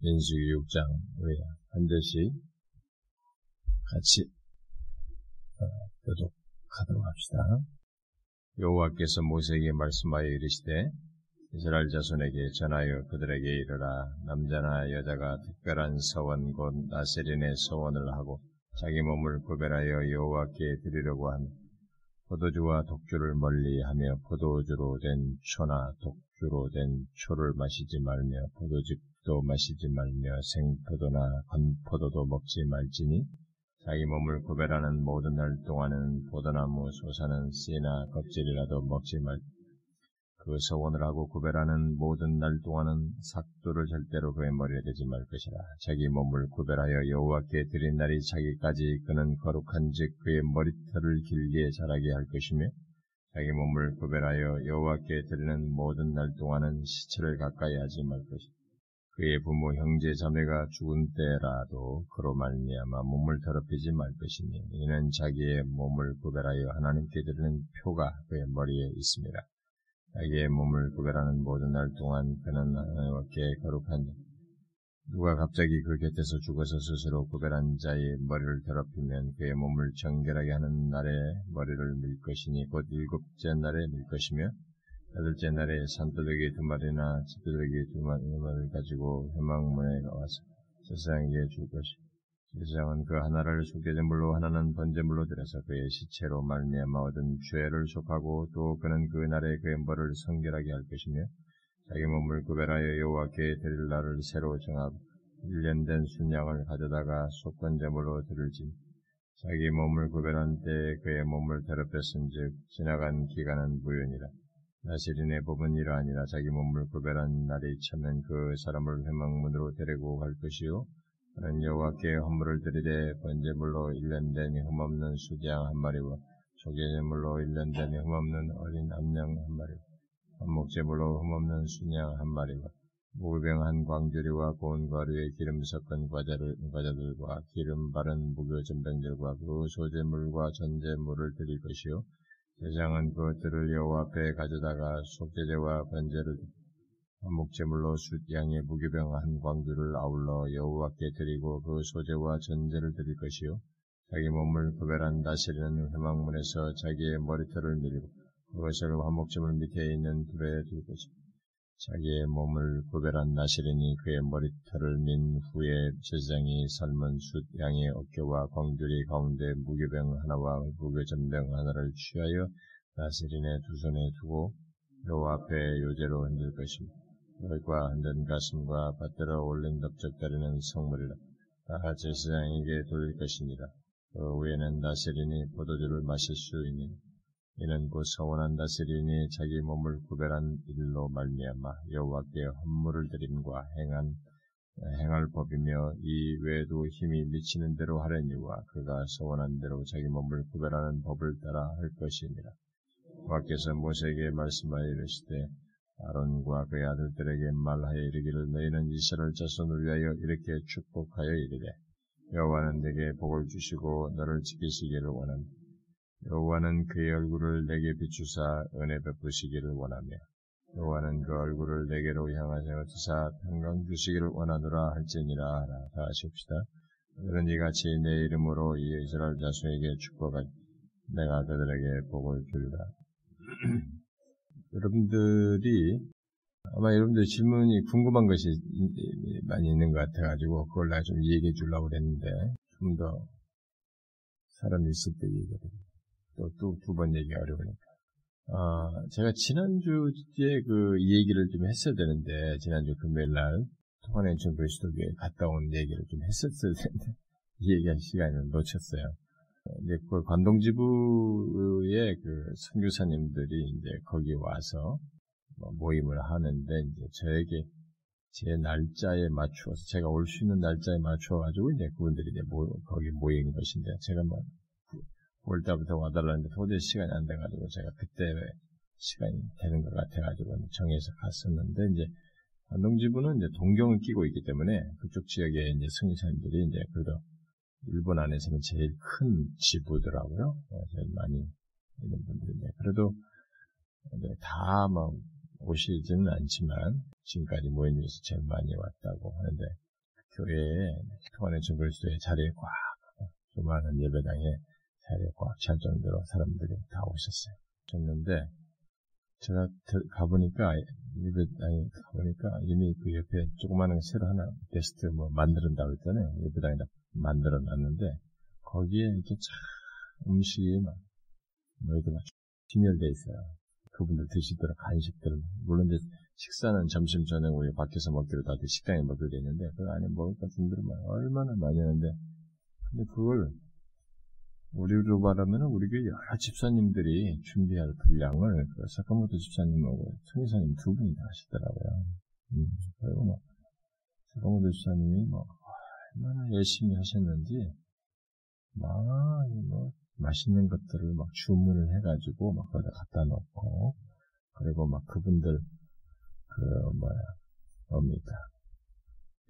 민수기 6장 우리 반드시 같이 어, 교독하도록 합시다. 여호와께서 모세에게 말씀하여 이르시되 이스라엘 자손에게 전하여 그들에게 이르라 남자나 여자가 특별한 서원 곧 나세린의 서원을 하고 자기 몸을 구별하여 여호와께 드리려고 하며 포도주와 독주를 멀리하며 포도주로 된 초나 독주로 된 초를 마시지 말며 포도즙 도 마시지 말며 생포도나 건포도도 먹지 말지니 자기 몸을 구별하는 모든 날 동안은 포도나무 솟아는 씨나 껍질이라도 먹지 말. 그 서원을 하고 구별하는 모든 날 동안은 삭도를 절대로 그의 머리에 대지 말 것이라. 자기 몸을 구별하여 여호와께 드린 날이 자기까지 그는 거룩한즉 그의 머리털을 길게 자라게 할 것이며 자기 몸을 구별하여 여호와께 드리는 모든 날 동안은 시체를 가까이 하지 말 것이다. 그의 부모 형제 자매가 죽은 때라도 그로 말미암아 몸을 더럽히지 말 것이니 이는 자기의 몸을 구별하여 하나님께 드리는 표가 그의 머리에 있습니다. 자기의 몸을 구별하는 모든 날 동안 그는 하나님께 거룩한 누가 갑자기 그 곁에서 죽어서 스스로 구별한 자의 머리를 더럽히면 그의 몸을 정결하게 하는 날에 머리를 밀 것이니 곧 일곱째 날에 밀 것이며 여덟째 날에 산더덕이 두 마리나 지더덕이 두 마리를 가지고 회망문에 와서 제사장에게 줄 것이고 제사장은 그 하나를 속죄제물로 하나는 번제물로 드려서 그의 시체로 말미암아 얻은 죄를 속하고 또 그는 그 날에 그의 머리를 성결하게 할 것이며 자기 몸을 구별하여 여호와께 드릴 날을 새로 정하고 1년 된 순양을 가져다가 속건제물로 드릴지 자기 몸을 구별한 때에 그의 몸을 더럽혔은즉 지나간 기간은 무효니라. 나시린의 법은 이러하니라 자기 몸을 구별한 날이 차면 그 사람을 회망문으로 데리고 갈 것이요. 그는 여호와께 헌물을 드리되 번제물로 일년된 흠없는 수장 한 마리와 조개제물로 일년된 흠없는 어린 암양 한 마리와 한목제물로 흠없는 순양 한 마리와 무병한 광주리와 고운 과류에 기름 섞은 과자를, 과자들과 기름 바른 무교 전병들과 그 소제물과 전제물을 드릴 것이요 제장은 그것들을 여호와 앞에 가져다가 속죄제와 번제를 한목제물로 숫양의 무교병 한 광주를 아울러 여호와께 드리고 그 소제와 전제를 드릴 것이요 자기 몸을 구별한 다스리는 회망문에서 자기의 머리털을 밀고 그것을 한목제물 밑에 있는 불에 둘 것이다. 자기의 몸을 구별한 나시린이 그의 머리털을 민 후에 제사장이 삶은 숫 양의 어깨와 광주리 가운데 무교병 하나와 무교전병 하나를 취하여 나시린의 두 손에 두고 여호와 앞에 요제로 흔들 것입니다. 혈과 흔든 가슴과 받들어 올린 넓적다리는 성물이라 다 제사장에게 돌릴 것이니라. 그 후에는 나시린이 포도주를 마실 수 있는 이는 곧 서원한 다스리니 자기 몸을 구별한 일로 말미암아 여호와께 헌물을 드림과 행한 행할 법이며 이 외에도 힘이 미치는 대로 하려니와 그가 서원한 대로 자기 몸을 구별하는 법을 따라 할 것이니라. 여호와께서 모세에게 말씀하여 이르시되 아론과 그의 아들들에게 말하여 이르기를 너희는 이스라엘 자손을 위하여 이렇게 축복하여 이르되 여호와는 내게 복을 주시고 너를 지키시기를 원한다. 여호와는 그의 얼굴을 내게 비추사 은혜 베푸시기를 원하며 여호와는 그 얼굴을 내게로 향하여 드사 평강 주시기를 원하노라 할지니라 하라 다 하십시다. 그들은 이같이 내 이름으로 이 이스라엘 자손에게 축복하 내가 그들에게 복을 주리라. 여러분들이 아마 여러분들 질문이 궁금한 것이 많이 있는 것 같아가지고 그걸 내가 좀 얘기해 주려고 그랬는데 좀 더 사람이 있을 때 드립니다. 또두 번 얘기 어려우니까. 아, 제가 지난주에 그 얘기를 좀 했어야 되는데, 지난주 금요일 날, 통화nen천 그리스도교에 갔다 온 얘기를 좀 했었어야 되는데, 이 얘기한 시간을 놓쳤어요. 이제 그 관동지부의 그 선교사님들이 이제 거기 와서 뭐 모임을 하는데, 이제 저에게 제 날짜에 맞추어서, 제가 올 수 있는 날짜에 맞춰 가지고 이제 그분들이 이제 모, 거기 모인 것인데, 제가 뭐, 올 때부터 와달라는데 도저히 시간이 안 돼가지고 제가 그때 시간이 되는 것 같아가지고 정해서 갔었는데 이제 안동지부는 이제 동경을 끼고 있기 때문에 그쪽 지역에 이제 승리사님들이 이제 그래도 일본 안에서는 제일 큰 지부더라고요. 네, 제일 많이 있는 분들인데 그래도 다막 뭐 오시지는 않지만 지금까지 모인 중에서 제일 많이 왔다고 하는데 교회에 통하는 정글수도의 자리에 꽉 조만한 예배당에 찰 정도로 사람들이 다 오셨어요. 오셨는데 제가 가보니까 예배당에 가보니까 이미 그 옆에 조그마한 새로 하나 게스트 뭐 만들었다고 했잖아요. 예배당에다 만들어 놨는데 거기에 이렇게 참 음식이 막 뭐 이렇게 막 진열돼 있어요. 그분들 드시도록 간식들 물론 이제 식사는 점심 저녁 우리 밖에서 먹기로 다들 식당에 먹기로 돼 있는데 그 안에 먹을 것들은 얼마나 많이 하는데 근데 그걸 우리로 말하면 우리 교회 여러 집사님들이 준비할 분량을 그 사카모토 집사님하고 청기사님 두 분이 다 하시더라고요. 음, 그리고 뭐 사카모토 집사님이 뭐 얼마나 열심히 하셨는지 막 뭐 맛있는 것들을 막 주문을 해가지고 막 거기다 갖다 놓고 그리고 막 그분들 그 뭐야 뭡니까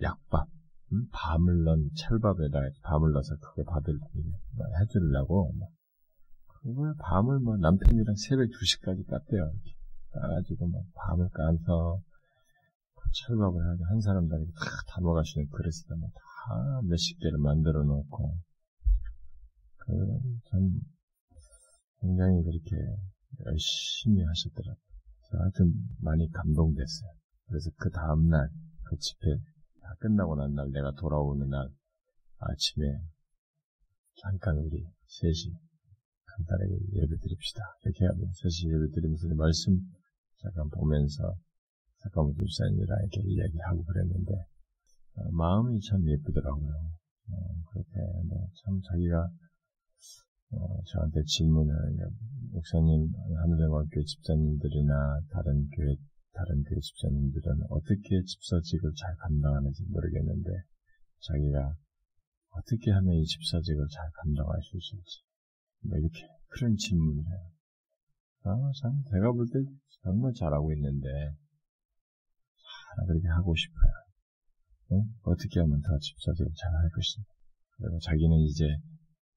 약밥 음? 밤을 넣은 찰밥에다 밤을 넣어서 그걸 밥을 뭐 해주려고 그걸 밤을 뭐 남편이랑 새벽 2시까지 깠대요 까가지고 막 밤을 까서 그 찰밥을 하게 한 사람당 다 있는 그릇에다 다 몇십 개를 만들어 놓고 그참 굉장히 그렇게 열심히 하셨더라고요. 하여튼 많이 감동됐어요. 그래서 그 다음날 그 집회 다 끝나고 난 날 내가 돌아오는 날 아침에 잠깐 우리 셋이 간단하게 예배 드립시다. 이렇게 하고 셋이 예배 드리면서 말씀 잠깐 보면서 잠깐만 불사님이랑 이렇게 이야기하고 그랬는데 어, 마음이 참 예쁘더라고요. 어, 그렇게 네, 참 자기가 어, 저한테 질문을 목사님 하늘영학교 집사님들이나 다른 교회 다른 교회 집사님들은 어떻게 집사직을 잘 감당하는지 모르겠는데 자기가 어떻게 하면 이 집사직을 잘 감당할 수 있을지 뭐 이렇게 그런 질문을 해요. 아, 참 제가 볼 때 정말 잘하고 있는데 잘 그렇게 하고 싶어요. 응? 어떻게 하면 더 집사직을 잘 할 것인가. 그리고 자기는 이제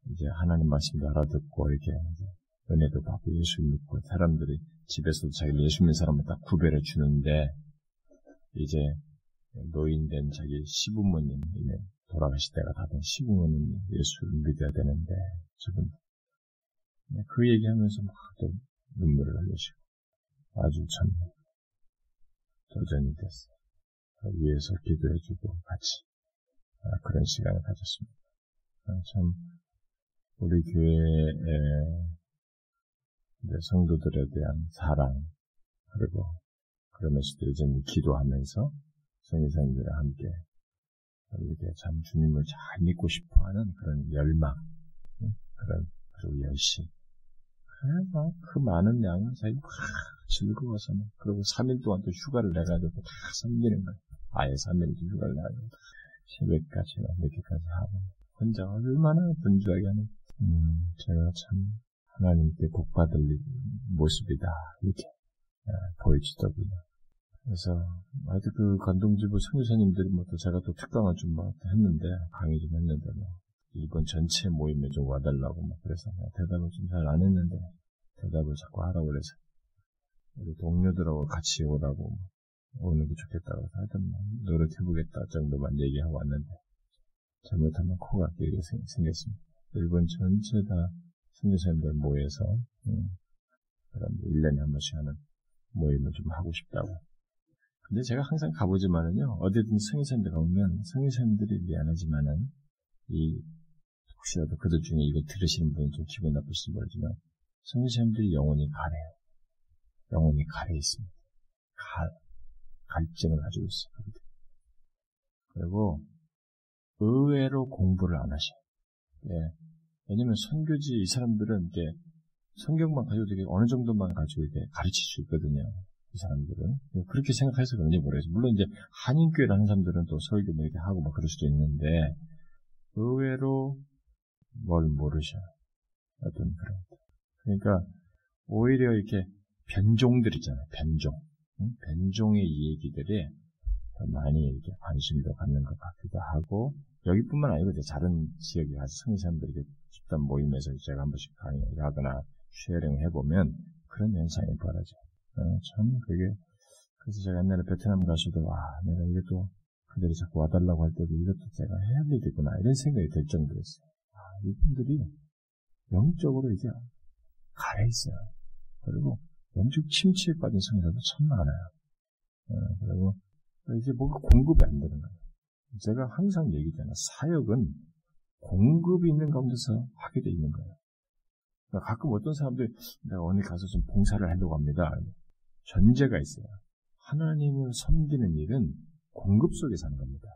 이제 하나님 말씀도 알아듣고 이렇게 은혜도 받고 예수 믿고 사람들이 집에서도 자기를 예수 믿는 사람을 딱 구별해 주는데 이제 노인된 자기 시부모님이 돌아가실 때가 다 된 시부모님이 예수를 믿어야 되는데 저분 그 얘기하면서 막 또 눈물을 흘리시고 아주 참 도전이 됐어요. 그 위에서 기도해주고 같이 아, 그런 시간을 가졌습니다. 아, 참 우리 교회의 성도들에 대한 사랑 그리고 그러면서도 여전히 기도하면서 성의사님들과 함께 이렇게 참 주님을 잘 믿고 싶어하는 그런 열망 그런 그리고 열심. 그래서 그 많은 양을 자기 막 즐거워서 그리고 3일 동안 또 휴가를 내가지고 다 섬기는 거예요. 아예 3일 휴가를 내가지고 새벽까지 늦게까지 하고 혼자 얼마나 분주하게 하는. 음, 제가 참 하나님께 복받을 모습이다 이렇게 아, 보여지더군요. 그래서 하여튼 그 감동지부 선교사님들이 뭐 또 제가 또 특강을 좀뭐 했는데 강의 좀 했는데 뭐 일본 전체 모임에 좀 와달라고 뭐 그래서 대답을 좀 잘 안 했는데 대답을 자꾸 하라고 그래서 우리 동료들하고 같이 오라고 뭐 오는 게 좋겠다고 해서 하여튼 뭐 노력해보겠다 정도만 얘기하고 왔는데 잘못하면 코가 길게 생겼습니다. 일본 전체 다 선교사님들 모여서 음, 그런 1년에 한 번씩 하는 모임을 좀 하고 싶다고. 근데 제가 항상 가보지만은요, 어디든 성의사님들 오면 성의사님들이 미안하지만은 이 혹시라도 그들 중에 이거 들으시는 분이 좀 기분 나쁘실지 모르지만 성의사님들이 영혼이 가래요. 영혼이 가래 있습니다. 갈, 갈증을 가지고 있어요. 그리고 의외로 공부를 안 하셔요. 예. 왜냐면 선교지 이 사람들은 이게 성경만 가지고 되게 어느 정도만 가지고 이렇게 가르칠 수 있거든요. 이 사람들은 예, 그렇게 생각해서 그런지 모르겠어요. 물론 이제 한인교회를 하는 사람들은 또 설교 뭐 이렇게 하고 막 그럴 수도 있는데 의외로 뭘 모르셔요. 어떤 그런 그러니까 오히려 이렇게 변종들 있잖아요. 변종 응? 변종의 얘기들에 더 많이 이렇게 관심도 갖는 것 같기도 하고 여기뿐만 아니고 이제 다른 지역에 가서 성의사람들이 집단 모임에서 제가 한 번씩 강의하거나 sharing 해보면 그런 현상이 벌어져요. 어, 참 그게 그래서 제가 옛날에 베트남 가서도 와 내가 또 그들이 자꾸 와달라고 할 때도 이것도 제가 해야 할 일이구나 이런 생각이 들 정도였어요. 아, 이분들이 영적으로 이제 가래 있어요. 그리고 영적 침체에 빠진 성자도 참 많아요. 어, 그리고 이제 뭔가 공급이 안 되는 거예요. 제가 항상 얘기잖아요. 사역은 공급이 있는 가운데서 하게 돼 있는 거예요. 그러니까 가끔 어떤 사람들이 내가 어디 가서 좀 봉사를 하려고 합니다. 전제가 있어요. 하나님을 섬기는 일은 공급 속에서 하는 겁니다.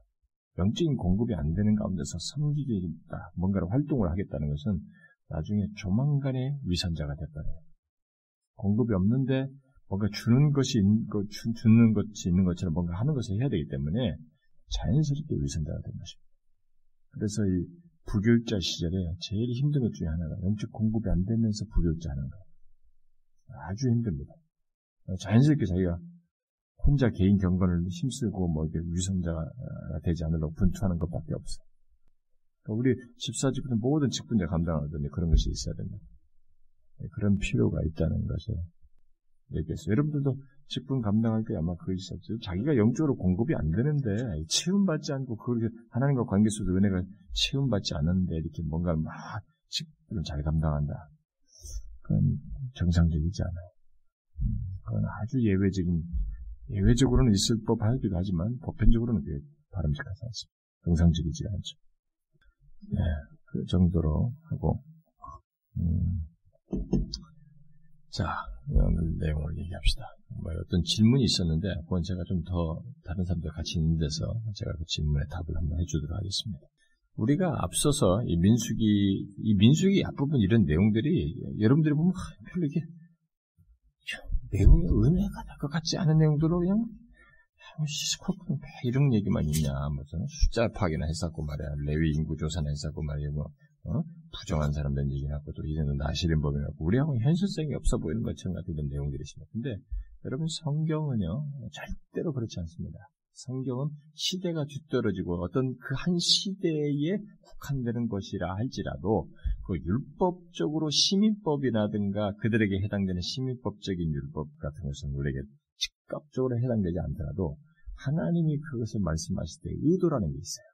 영적인 공급이 안 되는 가운데서 섬기겠다, 뭔가를 활동을 하겠다는 것은 나중에 조만간에 위선자가 됐다는 거예요. 공급이 없는데 뭔가 주는 것이 주는 것이 있는 것처럼 뭔가 하는 것을 해야 되기 때문에 자연스럽게 위선자가 된 것입니다. 그래서 이 부교육자 시절에 제일 힘든 것 중에 하나가 영적 공급이 안 되면서 부교육자 하는 거예요. 아주 힘듭니다. 자연스럽게 자기가 혼자 개인 경건을 힘쓰고 뭐 이렇게 위선자가 되지 않으려고 분투하는 것밖에 없어요. 그러니까 우리 집사직분은 모든 직분자 감당하던데 그런 것이 있어야 됩니다. 네, 그런 필요가 있다는 것을 얘기했어요. 여러분들도 직분 감당할 때 아마 그것이 있었죠. 자기가 영적으로 공급이 안 되는데 체험받지 않고 그렇게 하나님과 관계 속에 은혜가 체험받지 않는데 이렇게 뭔가 막 직분을 잘 감당한다. 그건 정상적이지 않아요. 음, 그건 아주 예외적인 예외적으로는 있을 법하기도 하지만 보편적으로는 그게 바람직하지 않습니다. 정상적이지 않죠. 네, 그 정도로 하고 음, 자 오늘 내용을 얘기합시다. 뭐 어떤 질문이 있었는데 그건 제가 좀 더 다른 사람들 같이 있는 데서 제가 그 질문에 답을 한번 해주도록 하겠습니다. 우리가 앞서서 이 민수기 이 민수기 앞부분 이런 내용들이 여러분들이 보면 별로 이게 내용이 은혜가 될것 같지 않은 내용들로 그냥 시스코프 이런 얘기만 있냐 무슨 숫자 파악이나 했었고 말이야 레위 인구 조사나 했었고 말이야 뭐 어? 부정한 사람들 얘기하고 또 이제는 나시린 법이라고 우리하고 현실성이 없어 보이는 것처럼 같은 이런 내용들이 있습니다. 여러분 성경은요 절대로 그렇지 않습니다. 성경은 시대가 뒤떨어지고 어떤 그 한 시대에 국한되는 것이라 할지라도 그 율법적으로 시민법이라든가 그들에게 해당되는 시민법적인 율법 같은 것은 우리에게 직접적으로 해당되지 않더라도 하나님이 그것을 말씀하실 때 의도라는 게 있어요.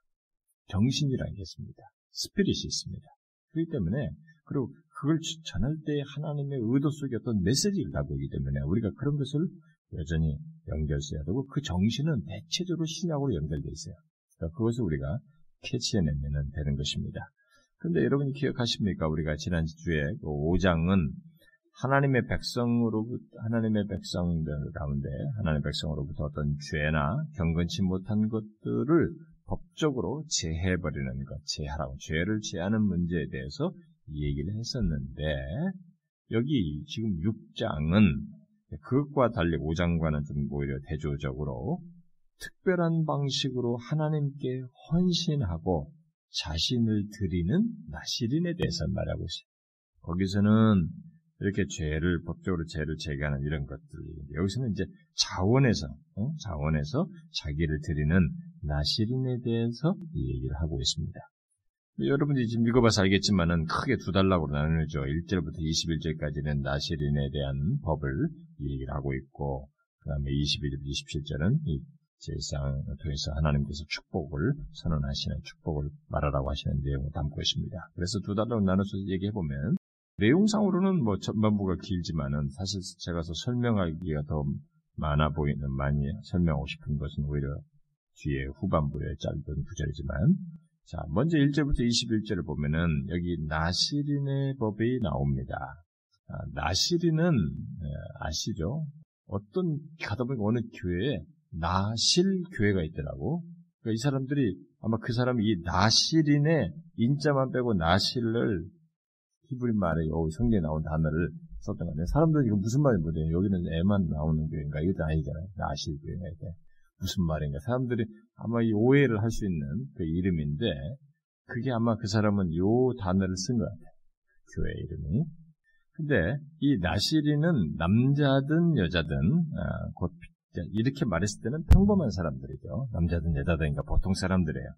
정신이라는 게 있습니다. 스피릿이 있습니다. 그렇기 때문에 그리고 그걸 전할 때 하나님의 의도 속에 어떤 메시지를 담고 있기 때문에 우리가 그런 것을 여전히 연결해야 되고 그 정신은 대체적으로 신약으로 연결되어 있어요. 그러니까 그것을 우리가 캐치해내면 되는 것입니다. 그런데 여러분이 기억하십니까? 우리가 지난주에 그 5장은 하나님의 백성으로 하나님의 백성들 가운데 하나님의 백성으로부터 어떤 죄나 경건치 못한 것들을 법적으로 제해버리는 것, 제하라고 죄를 제하는 문제에 대해서 얘기를 했었는데 여기 지금 6장은 그것과 달리 5장과는 좀 오히려 대조적으로 특별한 방식으로 하나님께 헌신하고 자신을 드리는 나시린에 대해서 말하고 있어요. 거기서는 이렇게 죄를 법적으로 죄를 제거하는 이런 것들이 여기서는 이제 자원에서 어? 자원에서 자기를 드리는 나시린에 대해서 이 얘기를 하고 있습니다. 여러분들이 지금 읽어봐서 알겠지만은 크게 두 달락으로 나누죠. 1절부터 21절까지는 나시린에 대한 법을 얘기를 하고 있고, 그 다음에 21절부터 27절은 이 제사장을 통해서 하나님께서 축복을 선언하시는 축복을 말하라고 하시는 내용을 담고 있습니다. 그래서 두 달락으로 나눠서 얘기해보면, 내용상으로는 뭐 전반부가 길지만은 사실 제가 서 설명하기가 더 많아 보이는, 많이 설명하고 싶은 것은 오히려 뒤에 후반부에 짧은 구절이지만, 자, 먼저 1절부터 21절을 보면은 여기 나시린의 법이 나옵니다. 아, 나시린은 예, 아시죠? 어떤 가다 보니까 어느 교회에 나실 교회가 있더라고. 그러니까 이 사람들이 아마 그 사람이 이 나시린의 인자만 빼고 나실을 히브리 말에 여기 성경에 나온 단어를 썼던 건데 사람들이 이거 무슨 말인지 모르요 여기는 애만 나오는 교회인가 이것도 아니잖아요. 나실 교회가 이게 무슨 말인가. 사람들이 아마 이 오해를 할 수 있는 그 이름인데 그게 아마 그 사람은 요 단어를 쓴 것 같아요. 교회 이름이. 근데 이 나시리는 남자든 여자든 아, 곧 이렇게 말했을 때는 평범한 사람들이죠. 남자든 여자든 그러니까 보통 사람들이에요.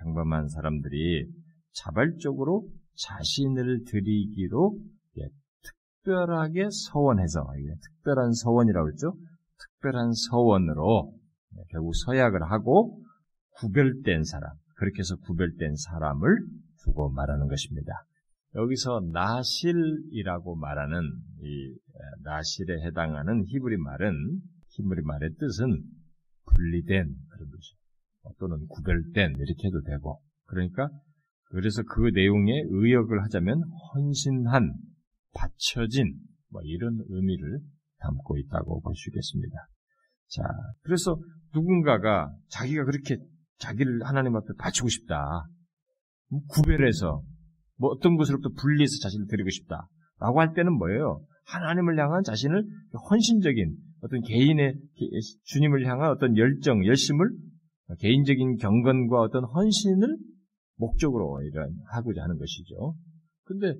평범한 사람들이 자발적으로 자신을 드리기로 예, 특별하게 서원해서 특별한 서원이라고 했죠. 특별한 서원으로 네, 결국 서약을 하고 구별된 사람, 그렇게 해서 구별된 사람을 두고 말하는 것입니다. 여기서 나실이라고 말하는 이 나실에 해당하는 히브리 말은 히브리 말의 뜻은 분리된 그런 거죠. 또는 구별된 이렇게 해도 되고 그러니까 그래서 그 내용에 의역을 하자면 헌신한, 바쳐진 뭐 이런 의미를 담고 있다고 볼 수 있겠습니다. 자, 그래서 누군가가 자기가 그렇게 자기를 하나님 앞에 바치고 싶다. 뭐 구별해서 뭐 어떤 것으로부터 분리해서 자신을 드리고 싶다. 라고 할 때는 뭐예요? 하나님을 향한 자신을 헌신적인 어떤 개인의 주님을 향한 어떤 열정, 열심을 개인적인 경건과 어떤 헌신을 목적으로 이런 하고자 하는 것이죠. 근데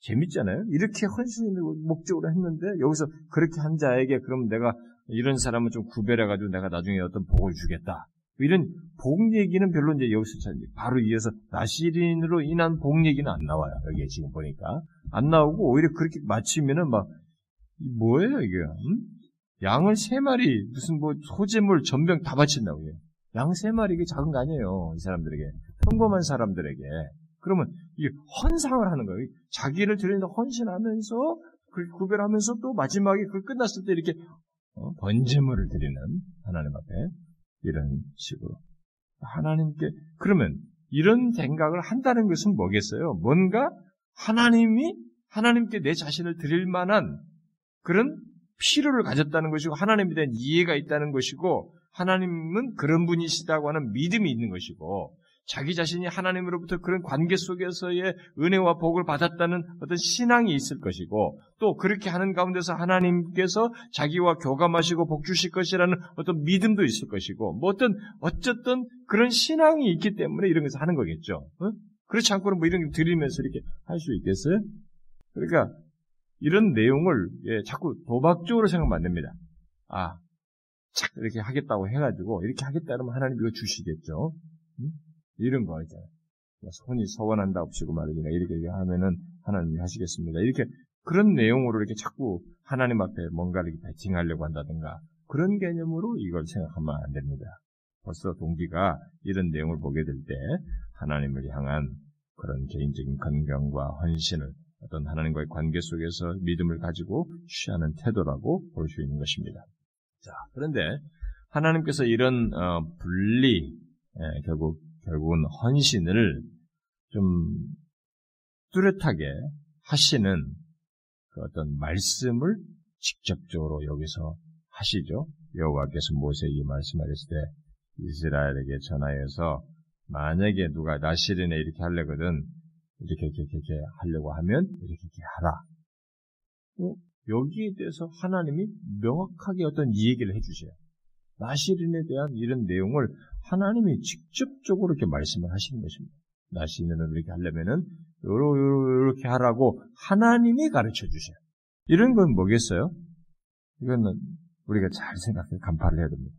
재밌잖아요. 이렇게 헌신을 목적으로 했는데 여기서 그렇게 한 자에게 그럼 내가 이런 사람은 좀 구별해가지고 내가 나중에 어떤 복을 주겠다. 이런 복 얘기는 별로 이제 여기서 바로 이어서 나시린으로 인한 복 얘기는 안 나와요. 여기에 지금 보니까 안 나오고 오히려 그렇게 맞추면은 막 뭐예요 이게? 음? 양을 세 마리 무슨 뭐 소재물 전병 다 바친다고 해요. 양 세 마리 이게 작은 거 아니에요. 이 사람들에게 평범한 사람들에게 그러면 이게 헌상을 하는 거예요. 자기를 드리는 헌신하면서 그 구별하면서 또 마지막에 그 끝났을 때 이렇게 어, 번제물을 드리는 하나님 앞에 이런 식으로 하나님께 그러면 이런 생각을 한다는 것은 뭐겠어요? 뭔가 하나님이 하나님께 내 자신을 드릴 만한 그런 필요를 가졌다는 것이고 하나님에 대한 이해가 있다는 것이고 하나님은 그런 분이시다고 하는 믿음이 있는 것이고 자기 자신이 하나님으로부터 그런 관계 속에서의 은혜와 복을 받았다는 어떤 신앙이 있을 것이고 또 그렇게 하는 가운데서 하나님께서 자기와 교감하시고 복 주실 것이라는 어떤 믿음도 있을 것이고 뭐 어떤 어쨌든 그런 신앙이 있기 때문에 이런 것을 하는 거겠죠. 어? 그렇지 않고는 뭐 이런 걸 드리면서 이렇게 할 수 있겠어요? 그러니까 이런 내용을 예, 자꾸 도박적으로 생각하면 안 됩니다. 아, 착 이렇게 하겠다고 해가지고 이렇게 하겠다 그러면 하나님 이거 주시겠죠. 응? 이런 거 있잖아요. 손이 서원한다 없이고 말이냐 이렇게 하면은 하나님이 하시겠습니다. 이렇게 그런 내용으로 이렇게 자꾸 하나님 앞에 뭔가를 배팅하려고 한다든가 그런 개념으로 이걸 생각하면 안 됩니다. 벌써 동기가 이런 내용을 보게 될 때 하나님을 향한 그런 개인적인 건강과 헌신을 어떤 하나님과의 관계 속에서 믿음을 가지고 취하는 태도라고 볼 수 있는 것입니다. 자, 그런데 하나님께서 이런 어, 분리, 예, 결국 결국은 헌신을 좀 뚜렷하게 하시는 그 어떤 말씀을 직접적으로 여기서 하시죠. 여호와께서 모세에게 말씀하셨을 때 이스라엘에게 전하여서 만약에 누가 나시린에 이렇게 하려거든 이렇게 이렇게 이렇게 하려고 하면 이렇게 이렇게 하라. 어? 여기에 대해서 하나님이 명확하게 어떤 이 얘기를 해주세요. 나시린에 대한 이런 내용을 하나님이 직접적으로 이렇게 말씀을 하시는 것입니다. 나시린을 이렇게 하려면은 요렇게 하라고 하나님이 가르쳐 주셔요. 이런 건 뭐겠어요? 이거는 우리가 잘 생각해 간파를 해야 됩니다.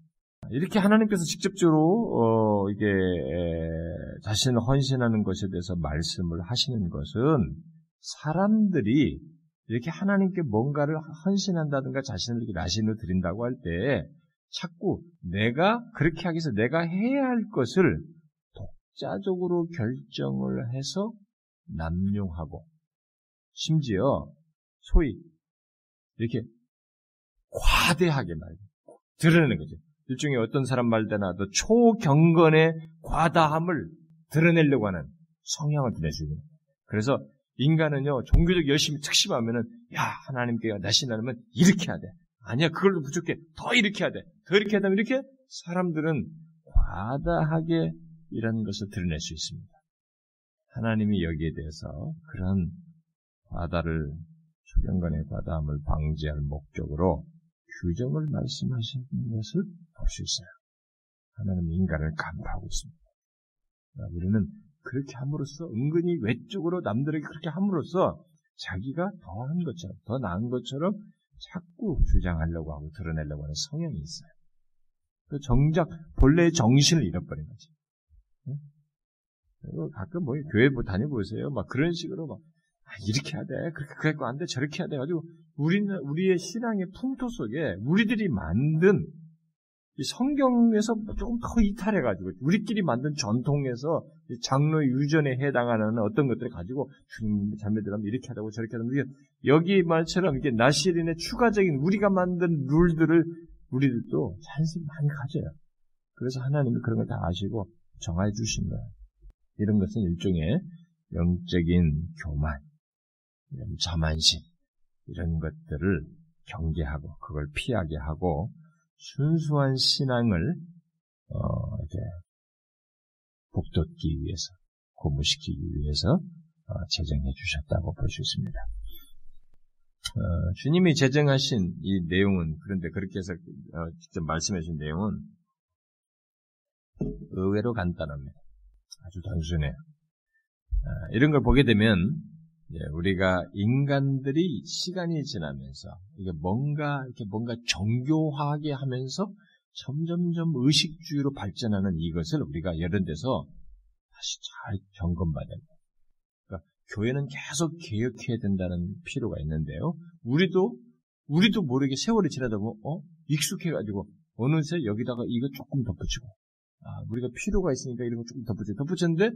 이렇게 하나님께서 직접적으로 어, 이게 자신을 헌신하는 것에 대해서 말씀을 하시는 것은 사람들이 이렇게 하나님께 뭔가를 헌신한다든가 자신을 이렇게 나신을 드린다고 할 때 자꾸 내가 그렇게 하기 위해서 내가 해야 할 것을 독자적으로 결정을 해서 남용하고 심지어 소위 이렇게 과대하게 말 드러내는 거죠. 일종의 어떤 사람 말대나도 초경건의 과다함을 드러내려고 하는 성향을 드러내주는 그래서 인간은요, 종교적 열심히 특심하면은, 야, 하나님께 나신하면 이렇게 해야 돼. 아니야, 그걸로 부족해. 더 이렇게 해야 돼. 더 이렇게 하다 면 이렇게 사람들은 과다하게 이런 것을 드러낼 수 있습니다. 하나님이 여기에 대해서 그런 과다를, 초경건의 과다함을 방지할 목적으로 규정을 말씀하시는 것을 볼 수 있어요. 하나님 인간을 간파하고 있습니다. 우리는 그렇게 함으로써 은근히 외적으로 남들에게 그렇게 함으로써 자기가 더한 것처럼 더 나은 것처럼 자꾸 주장하려고 하고 드러내려고 하는 성향이 있어요. 그 정작 본래의 정신을 잃어버린 거지. 그리고 가끔 뭐 교회 뭐 다녀보세요. 막 그런 식으로 막 아, 이렇게 해야 돼. 그렇게 그랬고 안 돼. 저렇게 해야 돼. 가지고 우리는 우리의 신앙의 풍토 속에 우리들이 만든 이 성경에서 조금 더 이탈해가지고 우리끼리 만든 전통에서 장로 유전에 해당하는 어떤 것들을 가지고 주님 자매들하면 이렇게 하다고 저렇게 하다고 여기 말처럼 이게 나시린의 추가적인 우리가 만든 룰들을 우리들도 자연스럽게 많이 가져요. 그래서 하나님이 그런 걸 다 아시고 정해 주신 거예요. 이런 것은 일종의 영적인 교만, 자만심 이런 것들을 경계하고 그걸 피하게 하고 순수한 신앙을 어, 이렇게 복돋기 위해서 고무시키기 위해서 어, 제정해 주셨다고 볼 수 있습니다. 어, 주님이 제정하신 이 내용은 그런데 그렇게 해서 어, 직접 말씀해 주신 내용은 의외로 간단합니다. 아주 단순해요. 아, 이런 걸 보게 되면 우리가 인간들이 시간이 지나면서 이게 뭔가 이렇게 뭔가 정교하게 하면서 점점점 의식주의로 발전하는 이것을 우리가 이런 데서 다시 잘 점검받아야 돼요. 그러니까 교회는 계속 개혁해야 된다는 필요가 있는데요. 우리도 우리도 모르게 세월이 지나다 보면 어 익숙해가지고 어느새 여기다가 이거 조금 덧붙이고 아, 우리가 필요가 있으니까 이런 거 조금 덧붙여. 덧붙였는데,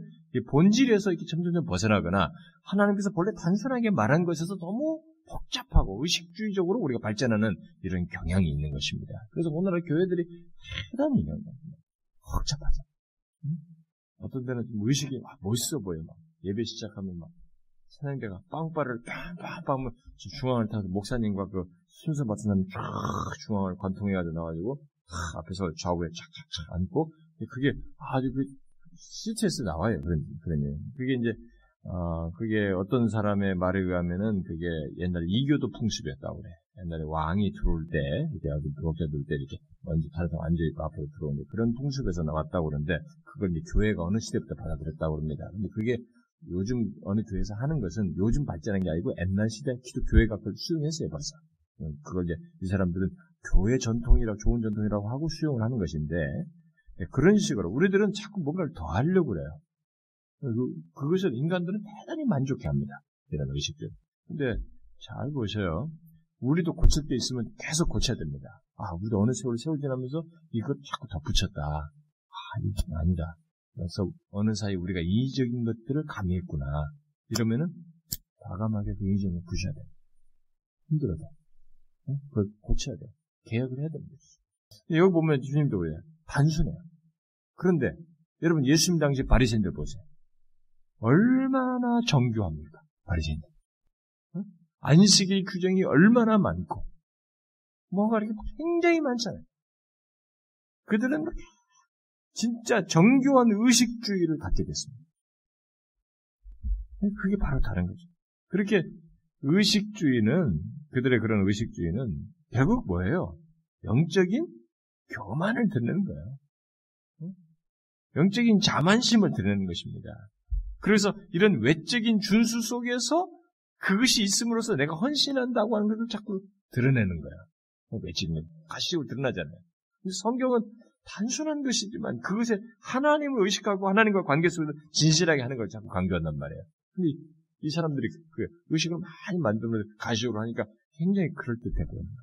본질에서 이렇게 점점점 벗어나거나, 하나님께서 본래 단순하게 말한 것에서 너무 복잡하고 의식주의적으로 우리가 발전하는 이런 경향이 있는 것입니다. 그래서 오늘날 교회들이 대단히 복잡하죠. 응? 어떤 데는 좀 의식이 막 멋있어 보여. 막 예배 시작하면 막 사냥대가 빵빠를 빵빵빵 중앙을 타서 목사님과 그 순서 맡은 사람이 쫙 중앙을 관통해가지고 나와가지고 앞에서 좌우에 착착착 앉고 그게 아주 그 CTS 나와요. 그런, 그런 그게 이제, 어, 그게 어떤 사람의 말에 의하면은 그게 옛날 이교도 풍습이었다고 그래. 옛날에 왕이 들어올 때, 이렇게 어디 부록자 들어올 때 이렇게 먼저 다른 사람 앉아있고 앞으로 들어오는데 그런 풍습에서 나왔다고 그러는데 그걸 이제 교회가 어느 시대부터 받아들였다고 그럽니다. 근데 그게 요즘 어느 교회에서 하는 것은 요즘 발전한 게 아니고 옛날 시대 기도교회가 그걸 수용했어요, 벌써. 그걸 이제 이 사람들은 교회 전통이라고 좋은 전통이라고 하고 수용을 하는 것인데 네, 그런 식으로 우리들은 자꾸 뭔가를 더 하려고 그래요. 그, 그것을 인간들은 대단히 만족해 합니다. 이런 의식들. 근데 잘 보세요. 우리도 고칠 게 있으면 계속 고쳐야 됩니다. 아, 우리도 어느 세월 세월 지나면서 이것 자꾸 덧붙였다. 아, 이게 아니다. 그래서 어느 사이 우리가 이의적인 것들을 가미했구나. 이러면은 과감하게 그 이의적인 걸 부셔야 돼. 힘들어도. 그걸 고쳐야 돼. 개혁을 해야 됩니다. 여기 보면 주님도 그래요. 단순해요. 그런데 여러분 예수님 당시 바리새인들 보세요. 얼마나 정교합니까? 바리새인들. 어? 안식일 규정이 얼마나 많고 뭐가 이렇게 굉장히 많잖아요. 그들은 진짜 정교한 의식주의를 갖게 됐습니다. 그게 바로 다른 거죠. 그렇게 의식주의는 그들의 그런 의식주의는 결국 뭐예요? 영적인 교만을 드러내는 거예요. 영적인 자만심을 드러내는 것입니다. 그래서 이런 외적인 준수 속에서 그것이 있음으로써 내가 헌신한다고 하는 것을 자꾸 드러내는 거야. 외적인 가시적으로 드러나잖아요. 성경은 단순한 것이지만 그것에 하나님을 의식하고 하나님과 관계 속에서 진실하게 하는 걸 자꾸 강조한단 말이에요. 근데 이 사람들이 그 의식을 많이 만들면 가시적으로 하니까 굉장히 그럴듯해 보입니다.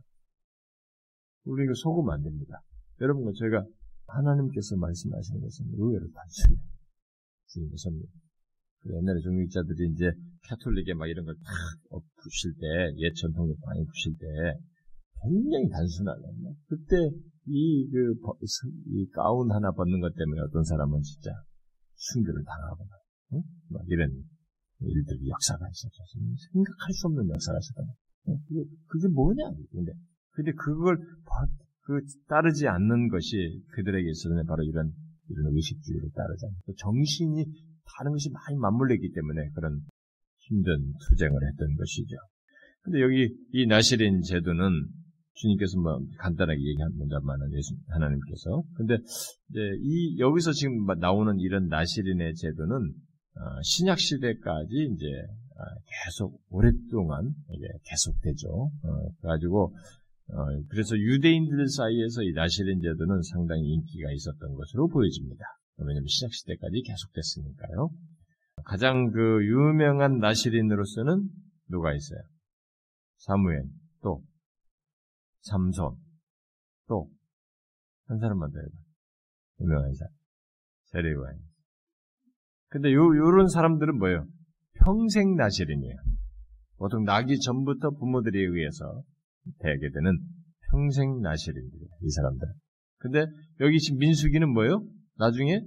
우리가 속으면 안 됩니다. 여러분과 제가 하나님께서 말씀하시는 것은 의외로 단순해요. 주님의 선물. 그 옛날에 종교자들이 이제 캐톨릭에 막 이런 걸탁 부실 때, 옛 전통에 많이 부실 때, 굉장히 단순하네. 그때 이, 그, 이 가운 하나 벗는 것 때문에 어떤 사람은 진짜 순교를 당하거나, 응? 막 이런 일들이 역사가 있었어. 생각할 수 없는 역사가 있었다. 그게, 그게 뭐냐? 근데, 근데 그걸 그 따르지 않는 것이 그들에게 있어서는 바로 이런 이런 의식주의를 따르잖아요. 그 정신이 다른 것이 많이 맞물리기 때문에 그런 힘든 투쟁을 했던 것이죠. 근데 여기 이 나시린 제도는 주님께서 뭐 간단하게 얘기한다만은 예수 하나님께서 근데 이제 이 여기서 지금 나오는 이런 나시린의 제도는 어, 신약 시대까지 이제 어, 계속 오랫동안 계속되죠. 어, 그래가지고 어, 그래서 유대인들 사이에서 이 나시린 제도는 상당히 인기가 있었던 것으로 보여집니다. 왜냐하면 시작 시대까지 계속됐으니까요. 가장 그 유명한 나시린으로서는 누가 있어요? 사무엘, 또 삼손, 또 한 사람만 더 해봐. 유명한 사람. 세례요한. 근데 요, 요런 사람들은 뭐예요? 평생 나시린이에요. 보통 나기 전부터 부모들에 의해서 되게 되는 평생 나시린들이에요. 이 사람들. 근데 여기 지금 민수기는 뭐예요? 나중에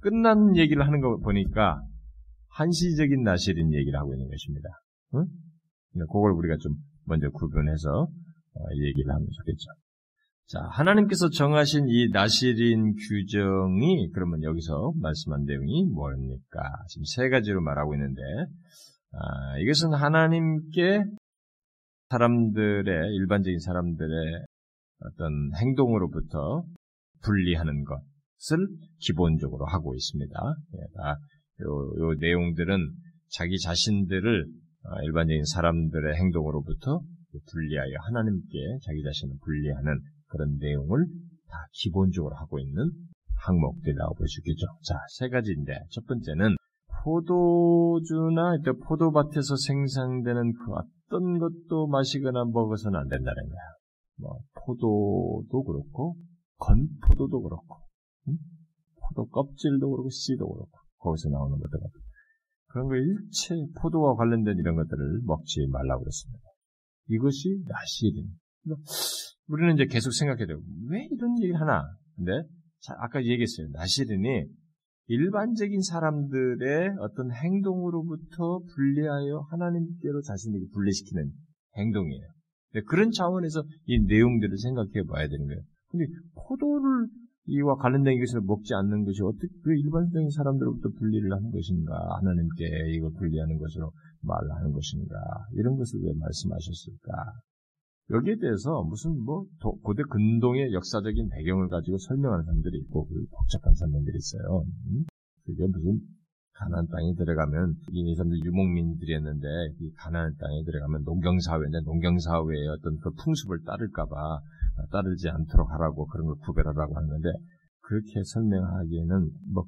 끝난 얘기를 하는 거 보니까 한시적인 나시린 얘기를 하고 있는 것입니다. 응? 그걸 우리가 좀 먼저 구분해서 어, 얘기를 하면 좋겠죠. 자, 하나님께서 정하신 이 나시린 규정이 그러면 여기서 말씀한 내용이 뭡니까? 지금 세 가지로 말하고 있는데 아, 이것은 하나님께 사람들의 일반적인 사람들의 어떤 행동으로부터 분리하는 것을 기본적으로 하고 있습니다. 예, 요, 요 내용들은 자기 자신들을 어, 일반적인 사람들의 행동으로부터 분리하여 하나님께 자기 자신을 분리하는 그런 내용을 다 기본적으로 하고 있는 항목들이라고 볼 수 있겠죠. 자, 세 가지인데, 첫 번째는 포도주나 포도밭에서 생산되는 그 어떤 것도 마시거나 먹어서는 안 된다는 거야. 뭐, 포도도 그렇고, 건포도도 그렇고, 응? 포도 껍질도 그렇고, 씨도 그렇고, 거기서 나오는 것들. 그런 거 일체 포도와 관련된 이런 것들을 먹지 말라고 그랬습니다. 이것이 나시린. 우리는 이제 계속 생각해야 돼요. 왜 이런 얘기를 하나? 근데 아까 얘기했어요. 나시린이 일반적인 사람들의 어떤 행동으로부터 분리하여 하나님께로 자신에게 분리시키는 행동이에요. 그런 차원에서 이 내용들을 생각해 봐야 되는 거예요. 근데 포도를 이와 관련된 것을 먹지 않는 것이 어떻게 그 일반적인 사람들로부터 분리를 하는 것인가? 하나님께 이거 분리하는 것으로 말하는 것인가? 이런 것을 왜 말씀하셨을까? 여기에 대해서 무슨 뭐 고대 근동의 역사적인 배경을 가지고 설명하는 사람들이 있고 그 복잡한 설명들이 있어요. 음? 그게 무슨 가나안 땅에 들어가면 이 사람들 유목민들이었는데 이 가나안 땅에 들어가면 농경 사회인데 농경 사회의 어떤 그 풍습을 따를까봐 따르지 않도록 하라고 그런 걸 구별하라고 하는데 그렇게 설명하기에는 뭐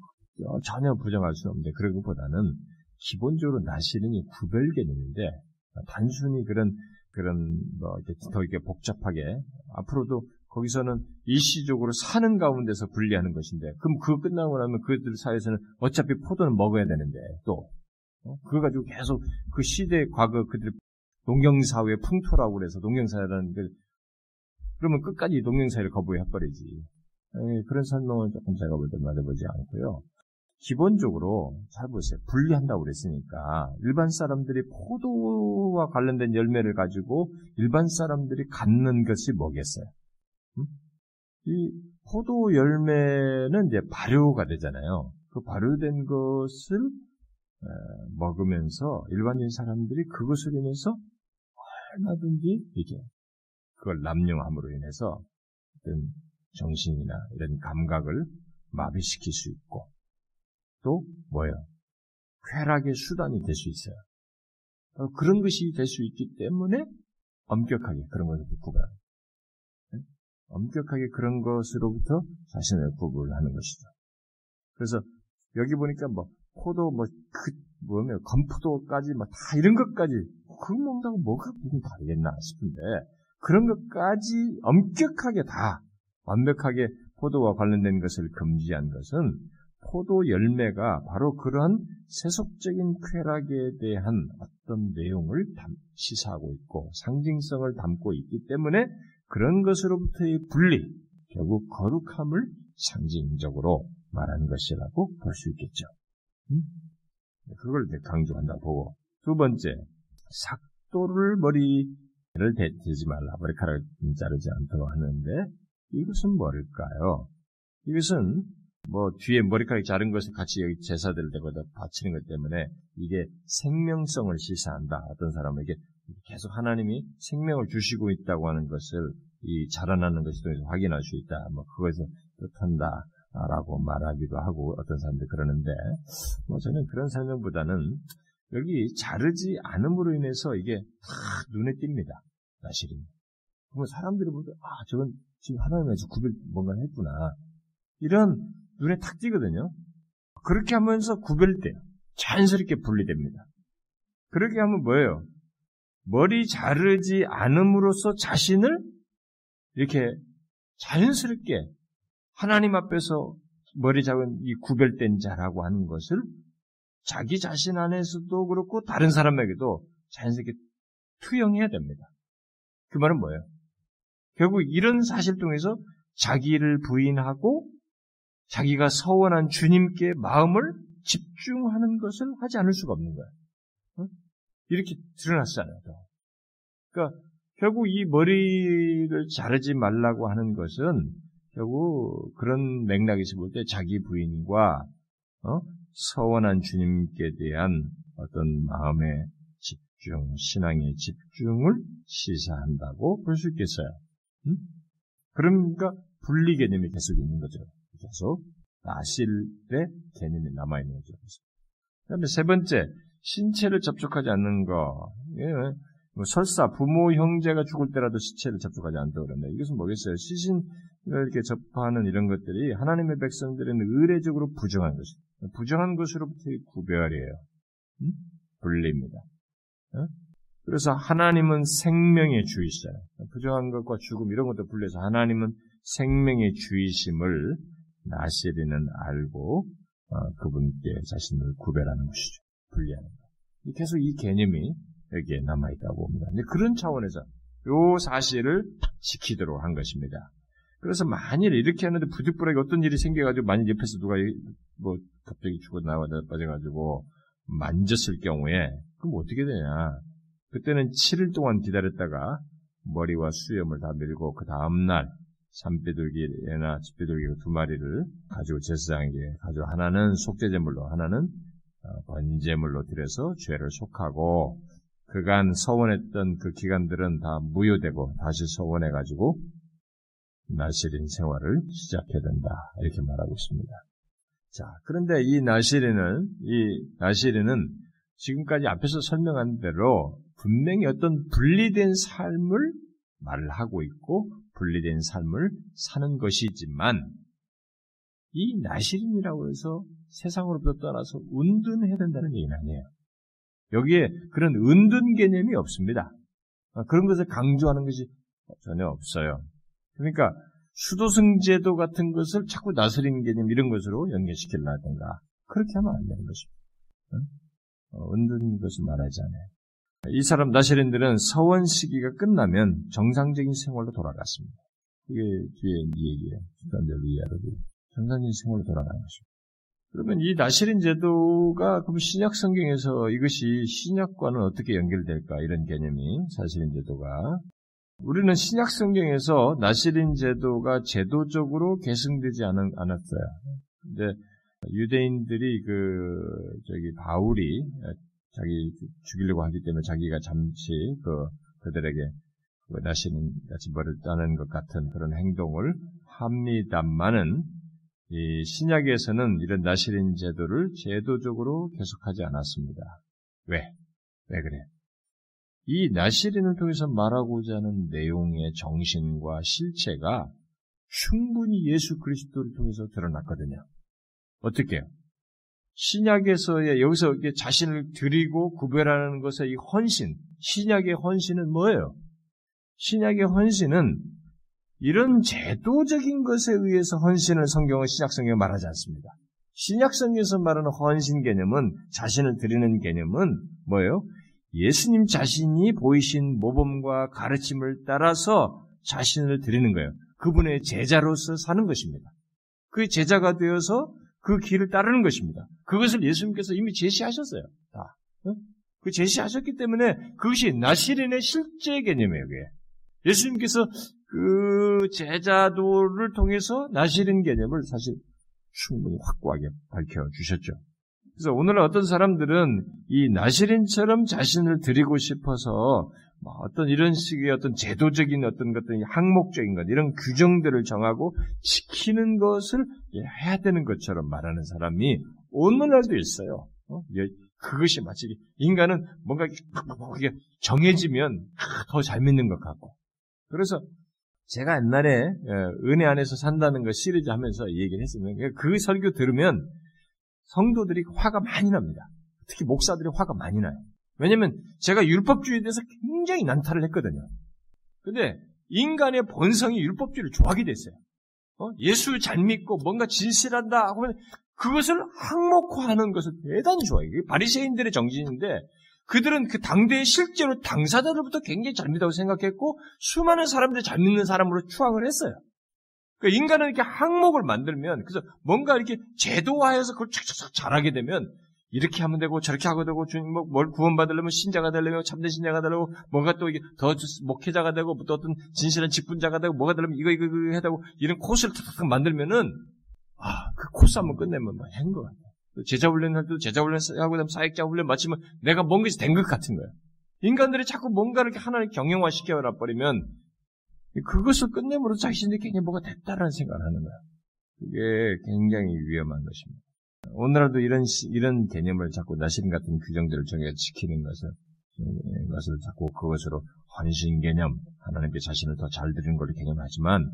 전혀 부정할 수는 없는데 그런 것보다는 기본적으로 나시는이 구별 개념인데 단순히 그런 그런 뭐 이렇게 더 이렇게 복잡하게 앞으로도 거기서는 일시적으로 사는 가운데서 분리하는 것인데 그럼 그거 끝나고 나면 그들 사이에서는 어차피 포도는 먹어야 되는데 또 어? 그거 가지고 계속 그 시대 과거 그들 농경사회 풍토라고 그래서 농경사회라는 그 그러면 끝까지 농경사회를 거부해 버리지 그런 설명을 조금 제가 볼때 맞아보지 않고요. 기본적으로 잘 보세요. 분리한다고 그랬으니까 일반 사람들이 포도와 관련된 열매를 가지고 일반 사람들이 갖는 것이 뭐겠어요? 음? 이 포도 열매는 이제 발효가 되잖아요. 그 발효된 것을 먹으면서 일반적인 사람들이 그것을 인해서 얼마든지 이게 그걸 남용함으로 인해서 어떤 정신이나 이런 감각을 마비시킬 수 있고 또 뭐예요? 쾌락의 수단이 될 수 있어요. 어, 그런 것이 될 수 있기 때문에 엄격하게 그런 것을 구분하는 네? 엄격하게 그런 것으로부터 자신을 구분하는 것이죠. 그래서 여기 보니까 뭐 포도 뭐그 뭐면 건포도까지 뭐 다 이런 것까지 그거 먹는다고 뭐가 무슨 다르겠나 싶은데 그런 것까지 엄격하게 다 완벽하게 포도와 관련된 것을 금지한 것은 포도 열매가 바로 그러한 세속적인 쾌락에 대한 어떤 내용을 시사하고 있고 상징성을 담고 있기 때문에 그런 것으로부터의 분리, 결국 거룩함을 상징적으로 말한 것이라고 볼 수 있겠죠. 음? 그걸 강조한다 보고 두 번째 삭도를 머리를 대지 말라 머리카락을 자르지 않도록 하는데 이것은 뭘까요? 이것은 뭐 뒤에 머리카락 자른 것을 같이 여기 제사들을 대고다 바치는 것 때문에 이게 생명성을 시사한다. 어떤 사람에게 계속 하나님이 생명을 주시고 있다고 하는 것을 이 자라나는 것을 통해서 확인할 수 있다. 뭐 그것을 뜻한다. 라고 말하기도 하고 어떤 사람들 그러는데 뭐 저는 그런 설명보다는 여기 자르지 않음으로 인해서 이게 다 눈에 띕니다. 사실은. 그러면 사람들이 보면 아 저건 지금 하나님에서 구별 뭔가 했구나. 이런 눈에 탁 띄거든요. 그렇게 하면서 구별돼요. 자연스럽게 분리됩니다. 그렇게 하면 뭐예요? 머리 자르지 않음으로써 자신을 이렇게 자연스럽게 하나님 앞에서 머리 작은 이 구별된 자라고 하는 것을 자기 자신 안에서도 그렇고 다른 사람에게도 자연스럽게 투영해야 됩니다. 그 말은 뭐예요? 결국 이런 사실 통해서 자기를 부인하고 자기가 서원한 주님께 마음을 집중하는 것을 하지 않을 수가 없는. 어? 이렇게 드러났잖아요. 그러니까 결국 이 머리를 자르지 말라고 하는 것은 결국 그런 맥락에서 볼 때 자기 부인과 어? 서원한 주님께 대한 어떤 마음의 집중, 신앙의 집중을 시사한다고 볼 수 있겠어요. 음? 그러니까 분리 개념이 계속 있는 거죠. 계속 나실의 개념이 남아있는 거죠. 그 다음에 세 번째, 신체를 접촉하지 않는 거. 예, 뭐 설사 부모 형제가 죽을 때라도 시체를 접촉하지 않다 그러는데 이것은 뭐겠어요? 시신을 이렇게 접하는 이런 것들이 하나님의 백성들은 의례적으로 부정한 것입니다. 부정한 것으로부터 구별이에요. 음? 분리입니다. 어? 그래서 하나님은 생명의 주이시잖아요. 부정한 것과 죽음 이런 것도 분리해서 하나님은 생명의 주이심을 나시리는 알고 어, 그분께 자신을 구별하는 것이죠. 분리하는 것. 계속 이 개념이 여기에 남아있다고 봅니다. 그런 차원에서 요 사실을 지키도록 한 것입니다. 그래서 만일 이렇게 하는데 부득불하게 어떤 일이 생겨가지고 만일 옆에서 누가 뭐 갑자기 죽어 나와 빠져가지고 만졌을 경우에 그럼 어떻게 되냐? 그때는 7일 동안 기다렸다가 머리와 수염을 다 밀고 그 다음 날 산비둘기나 집비둘기 두 마리를 가지고 제사장에게 가지고 하나는 속죄제물로 하나는 어, 번제물로 드려서 죄를 속하고 그간 서원했던 그 기간들은 다 무효되고 다시 서원해가지고 나시린 생활을 시작해야 된다. 이렇게 말하고 있습니다. 자, 그런데 이 나시린은, 이 나시린은 지금까지 앞에서 설명한 대로 분명히 어떤 분리된 삶을 말을 하고 있고 분리된 삶을 사는 것이지만 이 나시린이라고 해서 세상으로부터 떠나서 운둔해야 된다는 얘기는 아니에요. 여기에 그런 은둔 개념이 없습니다. 아, 그런 것을 강조하는 것이 전혀 없어요. 그러니까 수도승제도 같은 것을 자꾸 나서린 개념 이런 것으로 연결시키려든가 그렇게 하면 안 되는 것입니다. 어, 은둔 것을 말하지 않아요. 이 사람 나시린들은 서원 시기가 끝나면 정상적인 생활로 돌아갔습니다. 이게 뒤에 이 얘기예요. 주단대로 이해하고 정상적인 생활로 돌아가는 것입니다. 그러면 이 나시린 제도가 그럼 신약 성경에서 이것이 신약과는 어떻게 연결될까 이런 개념이 사실인 제도가 우리는 신약 성경에서 나시린 제도가 제도적으로 계승되지 않았어요. 근데 유대인들이 그 저기 바울이 자기 죽이려고 하기 때문에 자기가 잠시 그 그들에게 그 나시린 같이 따는 것 같은 그런 행동을 합니다만은 이 신약에서는 이런 나시린 제도를 제도적으로 계속하지 않았습니다. 왜? 왜 그래? 이 나시린을 통해서 말하고자 하는 내용의 정신과 실체가 충분히 예수 그리스도를 통해서 드러났거든요. 어떻게요? 신약에서의 여기서 자신을 드리고 구별하는 것의 이 헌신, 신약의 헌신은 뭐예요? 신약의 헌신은 이런 제도적인 것에 의해서 헌신을 성경은 신약성경에 말하지 않습니다. 신약성경에서 말하는 헌신 개념은 자신을 드리는 개념은 뭐예요? 예수님 자신이 보이신 모범과 가르침을 따라서 자신을 드리는 거예요. 그분의 제자로서 사는 것입니다. 그 제자가 되어서 그 길을 따르는 것입니다. 그것을 예수님께서 이미 제시하셨어요. 다. 그 제시하셨기 때문에 그것이 나시린의 실제 개념이에요. 그게. 예수님께서 그 제자도를 통해서 나시린 개념을 사실 충분히 확고하게 밝혀주셨죠. 그래서 오늘 어떤 사람들은 이 나시린처럼 자신을 드리고 싶어서 뭐 어떤 이런 식의 어떤 제도적인 어떤 것들, 항목적인 것, 이런 규정들을 정하고 지키는 것을 해야 되는 것처럼 말하는 사람이 오늘날도 있어요. 어? 그것이 마치 인간은 뭔가 이게 정해지면 더 잘 믿는 것 같고. 그래서 제가 옛날에 예, 은혜 안에서 산다는 거 시리즈 하면서 얘기를 했으면 그 설교 들으면 성도들이 화가 많이 납니다. 특히 목사들이 화가 많이 나요. 왜냐면 제가 율법주의에 대해서 굉장히 난타를 했거든요. 근데 인간의 본성이 율법주의를 좋아하게 됐어요. 어? 예수 잘 믿고 뭔가 진실한다 하면 그것을 항목화하는 것을 대단히 좋아해요. 바리새인들의 정신인데 그들은 그 당대에 실제로 당사자들부터 굉장히 잘 믿다고 생각했고 수많은 사람들이 잘 믿는 사람으로 추앙을 했어요. 그 인간은 이렇게 항목을 만들면 그래서 뭔가 이렇게 제도화해서 그걸 착착착 잘하게 되면 이렇게 하면 되고 저렇게 하고 되고 주님 뭐뭘 구원받으려면 신자가 되려면 참된 신자가 되려고 뭔가 또 이게 더 목회자가 되고 또 어떤 진실한 직분자가 되고 뭐가 되려면 이거 이거 이거 해야 되고 이런 코스를 탁탁 만들면은 아 그 코스 한번 끝내면 뭐한것 같아. 제자 훈련 할 때도 제자 훈련 하고 나면 사역자 훈련 마치면 내가 뭔가 된 것 같은 거야. 인간들이 자꾸 뭔가를 이렇게 하나를 경영화 시켜라 버리면 그것을 끝내므로 자신들이 굉장히 뭐가 됐다라는 생각을 하는 거야. 그게 굉장히 위험한 것입니다. 오늘날도 이런 이런 개념을 자꾸 나신 같은 규정들을 정해 지키는 것을 것을 자꾸 그것으로 헌신 개념 하나님께 자신을 더 잘 드리는 걸로 개념하지만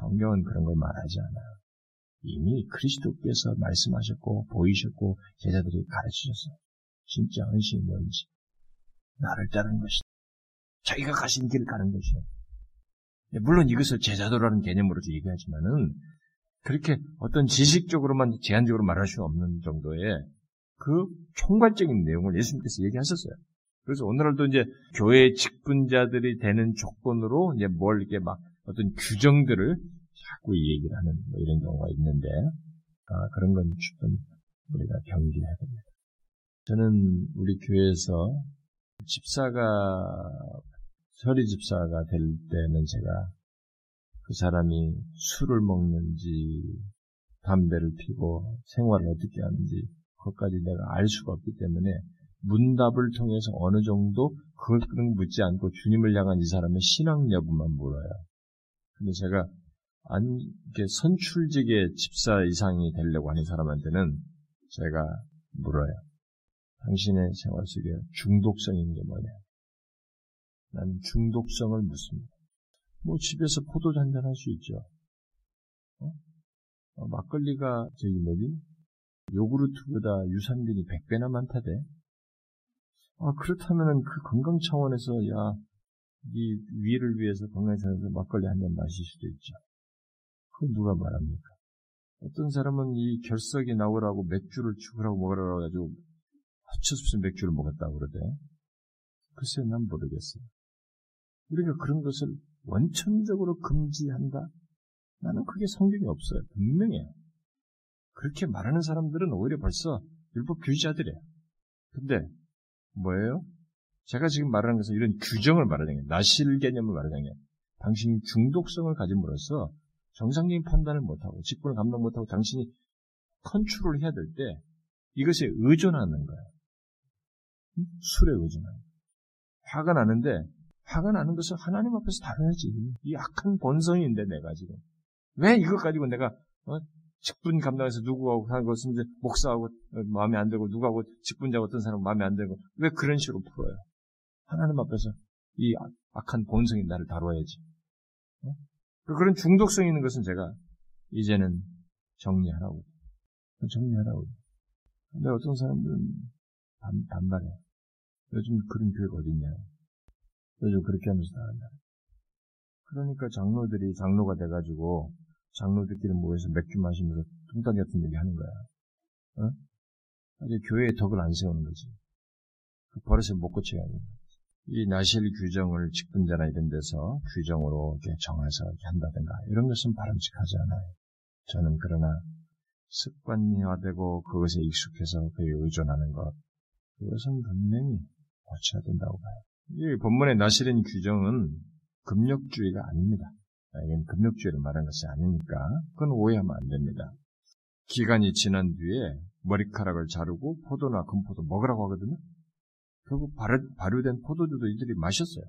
성경은 그런 걸 말하지 않아요. 이미 그리스도께서 말씀하셨고 보이셨고 제자들이 가르치셨어요. 진짜 헌신이 뭔지 나를 따르는 것이다. 자기가 가신 길을 가는 것이에요. 물론 이것을 제자도라는 개념으로 얘기하지만은 그렇게 어떤 지식적으로만 제한적으로 말할 수 없는 정도의 그 총괄적인 내용을 예수님께서 얘기하셨어요. 그래서 오늘날도 이제 교회 직분자들이 되는 조건으로 이제 뭘 이렇게 막 어떤 규정들을 자꾸 얘기를 하는 뭐 이런 경우가 있는데 아, 그런 건 좀 우리가 경계해야 됩니다. 저는 우리 교회에서 집사가 서리 집사가 될 때는 제가 그 사람이 술을 먹는지 담배를 피고 생활을 어떻게 하는지 그것까지 내가 알 수가 없기 때문에 문답을 통해서 어느 정도 그걸 묻지 않고 주님을 향한 이 사람의 신앙 여부만 물어요. 근데 제가 안, 이게 선출직의 집사 이상이 되려고 하는 사람한테는 제가 물어요. 당신의 생활 속에 중독성인 게 뭐냐? 난 중독성을 묻습니다. 뭐 집에서 포도주 한잔 할 수 있죠. 어? 어, 막걸리가 저기 뭐지? 요구르트보다 유산균이 100배나 많다대. 아, 그렇다면은 그 건강 차원에서, 야, 이 위를 위해서 건강 차원에서 막걸리 한 잔 마실 수도 있죠. 그건 누가 말합니까? 어떤 사람은 이 결석이 나오라고 맥주를 죽으라고 먹으라고 해가지고 허처없이 맥주를 먹었다고 그러대. 글쎄, 난 모르겠어요. 우리가 그런 것을 원천적으로 금지한다? 나는 그게 성경이 없어요. 분명해요. 그렇게 말하는 사람들은 오히려 벌써 율법 규지자들이에요. 근데 뭐예요? 제가 지금 말하는 것은 이런 규정을 말하는 게 나실 개념을 말하는 게 당신이 중독성을 가짐으로써 정상적인 판단을 못하고 직분을 감당 못하고 당신이 컨트롤 해야 될 때 이것에 의존하는 거예요. 술에 의존하는 거예요. 화가 나는데 화가 나는 것을 하나님 앞에서 다뤄야지. 이 악한 본성인데 내가 지금 왜 이것 가지고 내가 어? 직분 감당해서 누구하고 하는 것은 이제 목사하고 어, 마음에 안 들고 누구하고 직분자 어떤 사람 마음에 안 들고 왜 그런 식으로 풀어요? 하나님 앞에서 이 악한 본성이 나를 다뤄야지. 어? 그런 중독성 있는 것은 제가 이제는 정리하라고 정리하라고. 근데 어떤 사람들은 반, 반발해. 요즘 그런 교회가 어딨냐. 요즘 그렇게 하면서 나간다. 그러니까 장로들이 장로가 돼가지고 장로들끼리 모여서 맥주 마시면서 뚱땅 같은 얘기 하는 거야. 어? 아주 교회의 덕을 안 세우는 거지. 그 버릇을 못 고쳐야 하는 거야. 이 나실 규정을 직분자나 이런 데서 규정으로 이렇게 정해서 이렇게 한다든가 이런 것은 바람직하지 않아요. 저는 그러나 습관화되고 그것에 익숙해서 그에 의존하는 것 그것은 분명히 고쳐야 된다고 봐요. 이 본문의 나실인 규정은 금욕주의가 아닙니다. 이건 금욕주의를 말하는 것이 아니니까 그건 오해하면 안 됩니다. 기간이 지난 뒤에 머리카락을 자르고 포도나 금포도 먹으라고 하거든요. 결국 발효, 발효된 포도주도 이들이 마셨어요.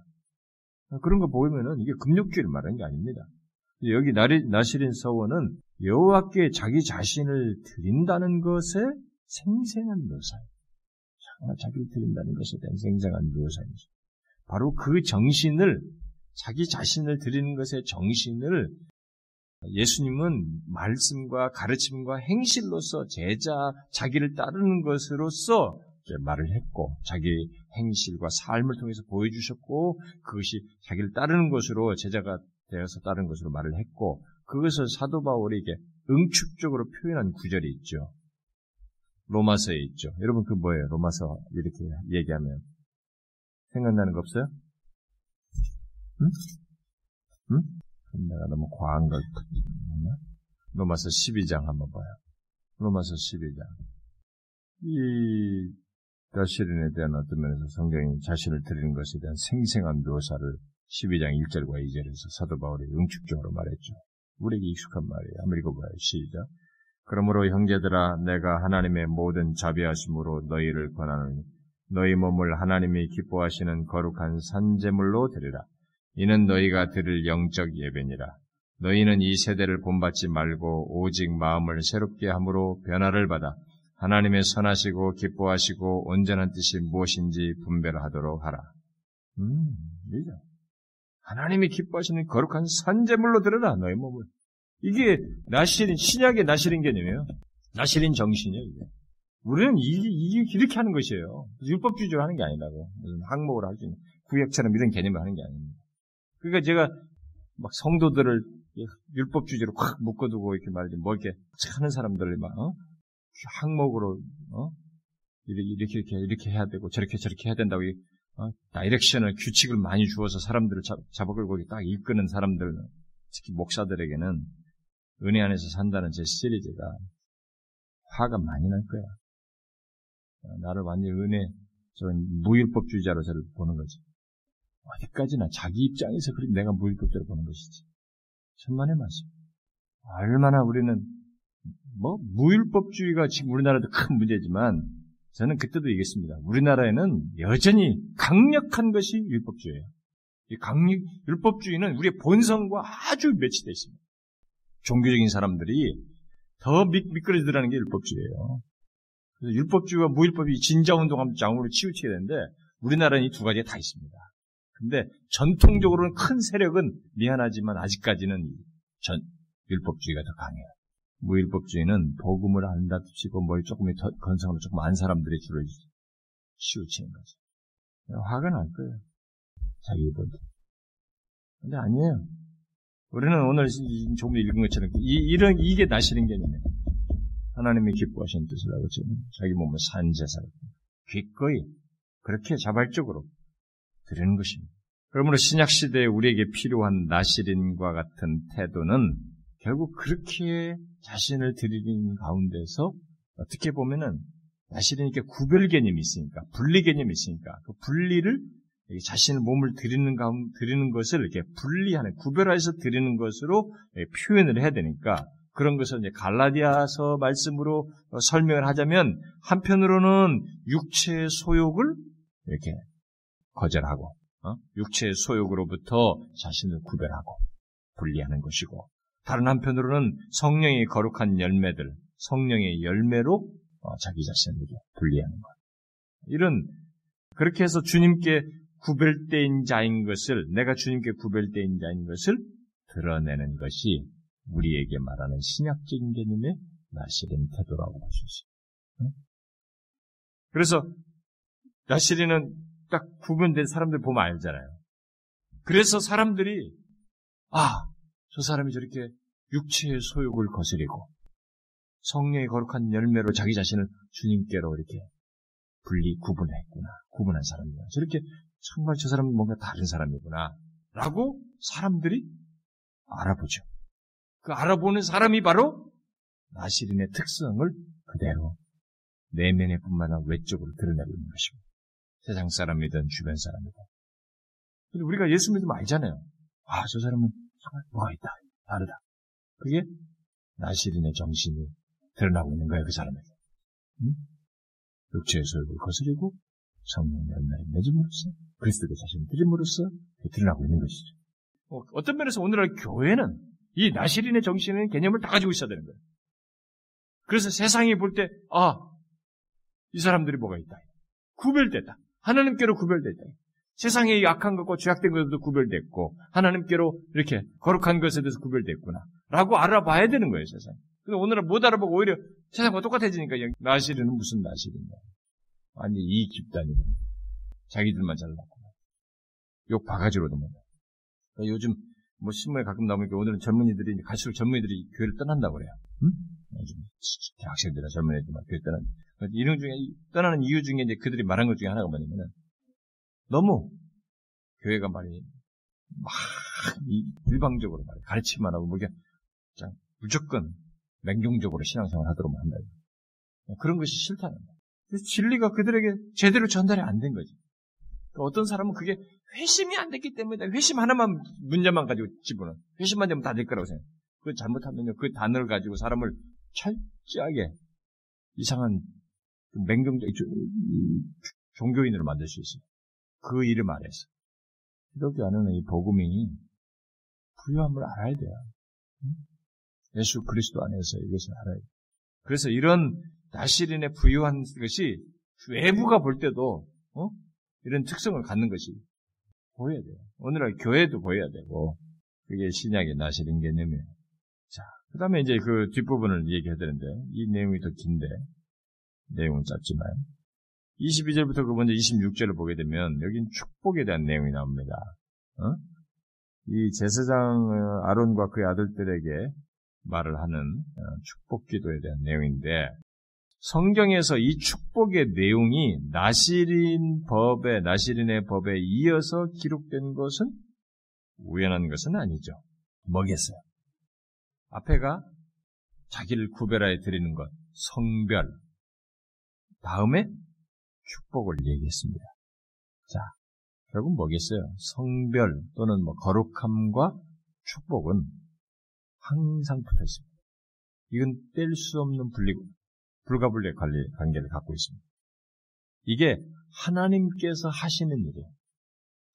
그런 거 보면은 이게 금욕주의를 말하는 게 아닙니다. 여기 나실인 서원은 여호와께 자기 자신을 드린다는 것에 생생한 묘사예요. 정말 자기를 드린다는 것에 대한 생생한 묘사입니다. 바로 그 정신을 자기 자신을 드리는 것의 정신을 예수님은 말씀과 가르침과 행실로서 제자 자기를 따르는 것으로서 말을 했고 자기 행실과 삶을 통해서 보여주셨고 그것이 자기를 따르는 것으로 제자가 되어서 따르는 것으로 말을 했고 그것을 사도 바울에게 응축적으로 표현한 구절이 있죠. 로마서에 있죠. 여러분 그 뭐예요? 로마서 이렇게 얘기하면 생각나는 거 없어요? 응? 응? 내가 너무 과한 걸 로마서 12장 한번 봐요. 로마서 12장. 이 나실인에 대한 어떤 면에서 성경이 자신을 드리는 것에 대한 생생한 묘사를 12장 1절과 2절에서 사도 바울이 응축적으로 말했죠. 우리에게 익숙한 말이에요. 암기해 봐요. 시작. 그러므로 형제들아 내가 하나님의 모든 자비하심으로 너희를 권하노니 너희 몸을 하나님이 기뻐하시는 거룩한 산 제물로 드리라. 이는 너희가 드릴 영적 예배니라. 너희는 이 세대를 본받지 말고 오직 마음을 새롭게 함으로 변화를 받아 하나님의 선하시고 기뻐하시고 온전한 뜻이 무엇인지 분별하도록 하라. 음, 이죠. 하나님이 기뻐하시는 거룩한 산재물로 들어라 너희 몸을. 이게 나실인 신약의 나실인 개념이에요. 나실인 정신이에요. 이게. 우리는 이게, 이게 이렇게 하는 것이에요. 율법주의로 하는 게 아니라고 무슨 항목으로 할수 있는 구약처럼 이런 개념을 하는 게 아닙니다. 그러니까 제가 막 성도들을 율법 주제로 확 묶어두고 이렇게 말이지 뭐 이렇게 하는 사람들을 막 어? 항목으로 어? 이렇게 이렇게 이렇게 해야 되고 저렇게 저렇게 해야 된다고 어? 다이렉션을 규칙을 많이 주어서 사람들을 잡, 잡아끌고 딱 이끄는 사람들 특히 목사들에게는 은혜 안에서 산다는 제 시리즈가 화가 많이 날 거야. 어, 나를 완전히 은혜 저런 무율법주의자로 저를 보는 거지. 어디까지나 자기 입장에서 그렇게 내가 무율법자로 보는 것이지. 천만의 말씀. 얼마나 우리는 뭐 무율법주의가 지금 우리나라도 큰 문제지만 저는 그때도 얘기했습니다. 우리나라에는 여전히 강력한 것이 율법주의예요. 이 강력 율법주의는 우리의 본성과 아주 매치되어 있습니다. 종교적인 사람들이 더 미, 미끄러지더라는 게 율법주의예요. 율법주의와 무율법이 진자운동하면 장으로 치우치게 되는데 우리나라는 이 두 가지가 다 있습니다. 근데 전통적으로는 큰 세력은 미안하지만 아직까지는 전 율법주의가 더 강해요. 무율법주의는 복음을 안다 치고 뭐 조금 건성으로 조금 안 사람들이 주로 치우치는 거죠. 화가 날 거예요. 자기 입은. 근데 아니에요. 우리는 오늘 조금 읽은 것처럼 이, 이런 이게 나시는 개념이에요. 하나님이 기뻐하시는 뜻을 지금 자기 몸을 산제사 기꺼이 그렇게 자발적으로 드리는 것입니다. 그러므로 신약 시대에 우리에게 필요한 나시린과 같은 태도는 결국 그렇게 자신을 드리는 가운데서 어떻게 보면은 나시린 이렇게 구별 개념이 있으니까 분리 개념이 있으니까 그 분리를 자신의 몸을 드리는 가운 드리는 것을 이렇게 분리하는 구별해서 드리는 것으로 표현을 해야 되니까 그런 것을 이제 갈라디아서 말씀으로 설명을 하자면 한편으로는 육체의 소욕을 이렇게 거절하고 어? 육체의 소욕으로부터 자신을 구별하고 분리하는 것이고 다른 한편으로는 성령의 거룩한 열매들, 성령의 열매로 어, 자기 자신을 분리하는 것. 이런 그렇게 해서 주님께 구별된 자인 것을 내가 주님께 구별된 자인 것을 드러내는 것이 우리에게 말하는 신약적인 개념의 나시린 태도라고 볼 수 있어요. 그래서 나시린은 딱 구분된 사람들 보면 알잖아요. 그래서 사람들이 아, 저 사람이 저렇게 육체의 소욕을 거스리고 성령의 거룩한 열매로 자기 자신을 주님께로 이렇게 분리 구분했구나. 구분한 사람이구나. 저렇게 정말 저 사람은 뭔가 다른 사람이구나. 라고 사람들이 알아보죠. 그 알아보는 사람이 바로 나시린의 특성을 그대로 내면에 뿐만 아니라 외적으로 드러내고 있는 것이고 세상 사람이든 주변 사람이든. 근데 우리가 예수 믿으면 알잖아요. 아, 저 사람은 정말 뭐가 있다. 다르다. 그게 나시린의 정신이 드러나고 있는 거예요, 그 사람에게. 응? 육체의 소욕을 거스리고 성령 연나에 맺음으로써 그리스도의 자신을 드림으로써 드러나고 있는 것이죠. 어, 어떤 면에서 오늘날 교회는 이 나시린의 정신의 개념을 다 가지고 있어야 되는 거예요. 그래서 세상이 볼 때, 아, 이 사람들이 뭐가 있다. 구별됐다. 하나님께로 구별됐다. 세상의 악한 것과 죄악된 것도 구별됐고 하나님께로 이렇게 거룩한 것에 대해서 구별됐구나 라고 알아봐야 되는 거예요 세상. 근데 오늘은 못 알아보고 오히려 세상과 똑같아지니까 나시르는 무슨 나시르냐 완전 이 집단이고 자기들만 잘났구나 욕 바가지로도 못해 그러니까 요즘 뭐 신문에 가끔 나오니까 오늘은 젊은이들이 갈수록 젊은이들이 교회를 떠난다고 그래요. 응? 대학생들이나 젊은 애들 막 교회 떠난. 이런 중에 떠나는 이유 중에 이제 그들이 말한 것 중에 하나가 뭐냐면은 너무 교회가 말이 막 일방적으로 말이 가르치만 하고 뭐 이게 무조건 맹종적으로 신앙생활 하도록 한다. 그런 것이 싫다는 거예요. 진리가 그들에게 제대로 전달이 안 된 거지. 그러니까 어떤 사람은 그게 회심이 안 됐기 때문에 회심 하나만 문제만 가지고 집어넣어. 회심만 되면 다 될 거라고 생각해. 그 잘못하면요 그 단어를 가지고 사람을 철저하게 이상한 그 맹종적 종교인으로 만들 수 있어요. 그 이름 안에서. 기독교 안에는 이 복음이 부유함을 알아야 돼요. 예수 그리스도 안에서 이것을 알아야 돼요. 그래서 이런 나시린의 부유한 것이 외부가 볼 때도 어? 이런 특성을 갖는 것이 보여야 돼요. 오늘날 교회도 보여야 되고 그게 신약의 나시린 개념이에요. 자, 그 다음에 이제 그 뒷부분을 얘기해야 되는데 이 내용이 더 긴데 내용은 짧지만 22절부터 그 먼저 26절을 보게 되면 여긴 축복에 대한 내용이 나옵니다. 어? 이 제사장 어, 아론과 그의 아들들에게 말을 하는 어, 축복 기도에 대한 내용인데 성경에서 이 축복의 내용이 나시린 법에 나시린의 법에 이어서 기록된 것은 우연한 것은 아니죠. 뭐겠어요? 앞에가 자기를 구별하여 드리는 것, 성별. 다음에 축복을 얘기했습니다. 자, 결국 뭐겠어요? 성별 또는 뭐 거룩함과 축복은 항상 붙어 있습니다. 이건 뗄 수 없는 분리고 불가분리의 관리 관계를 갖고 있습니다. 이게 하나님께서 하시는 일이에요.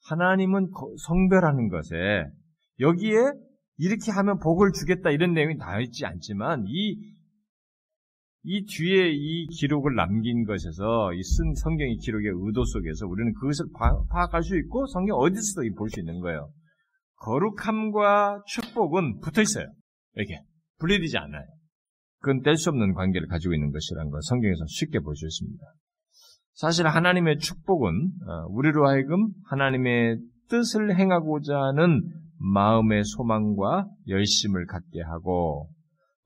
하나님은 성별하는 것에 여기에 이렇게 하면 복을 주겠다 이런 내용이 나와 있지 않지만 이, 이 뒤에 이 기록을 남긴 것에서 이 쓴 성경의 기록의 의도 속에서 우리는 그것을 파악할 수 있고 성경 어디서도 볼 수 있는 거예요. 거룩함과 축복은 붙어 있어요. 이렇게 분리되지 않아요. 그건 뗄 수 없는 관계를 가지고 있는 것이라는 걸 성경에서 쉽게 볼 수 있습니다. 사실 하나님의 축복은 어, 우리로 하여금 하나님의 뜻을 행하고자 하는 마음의 소망과 열심을 갖게 하고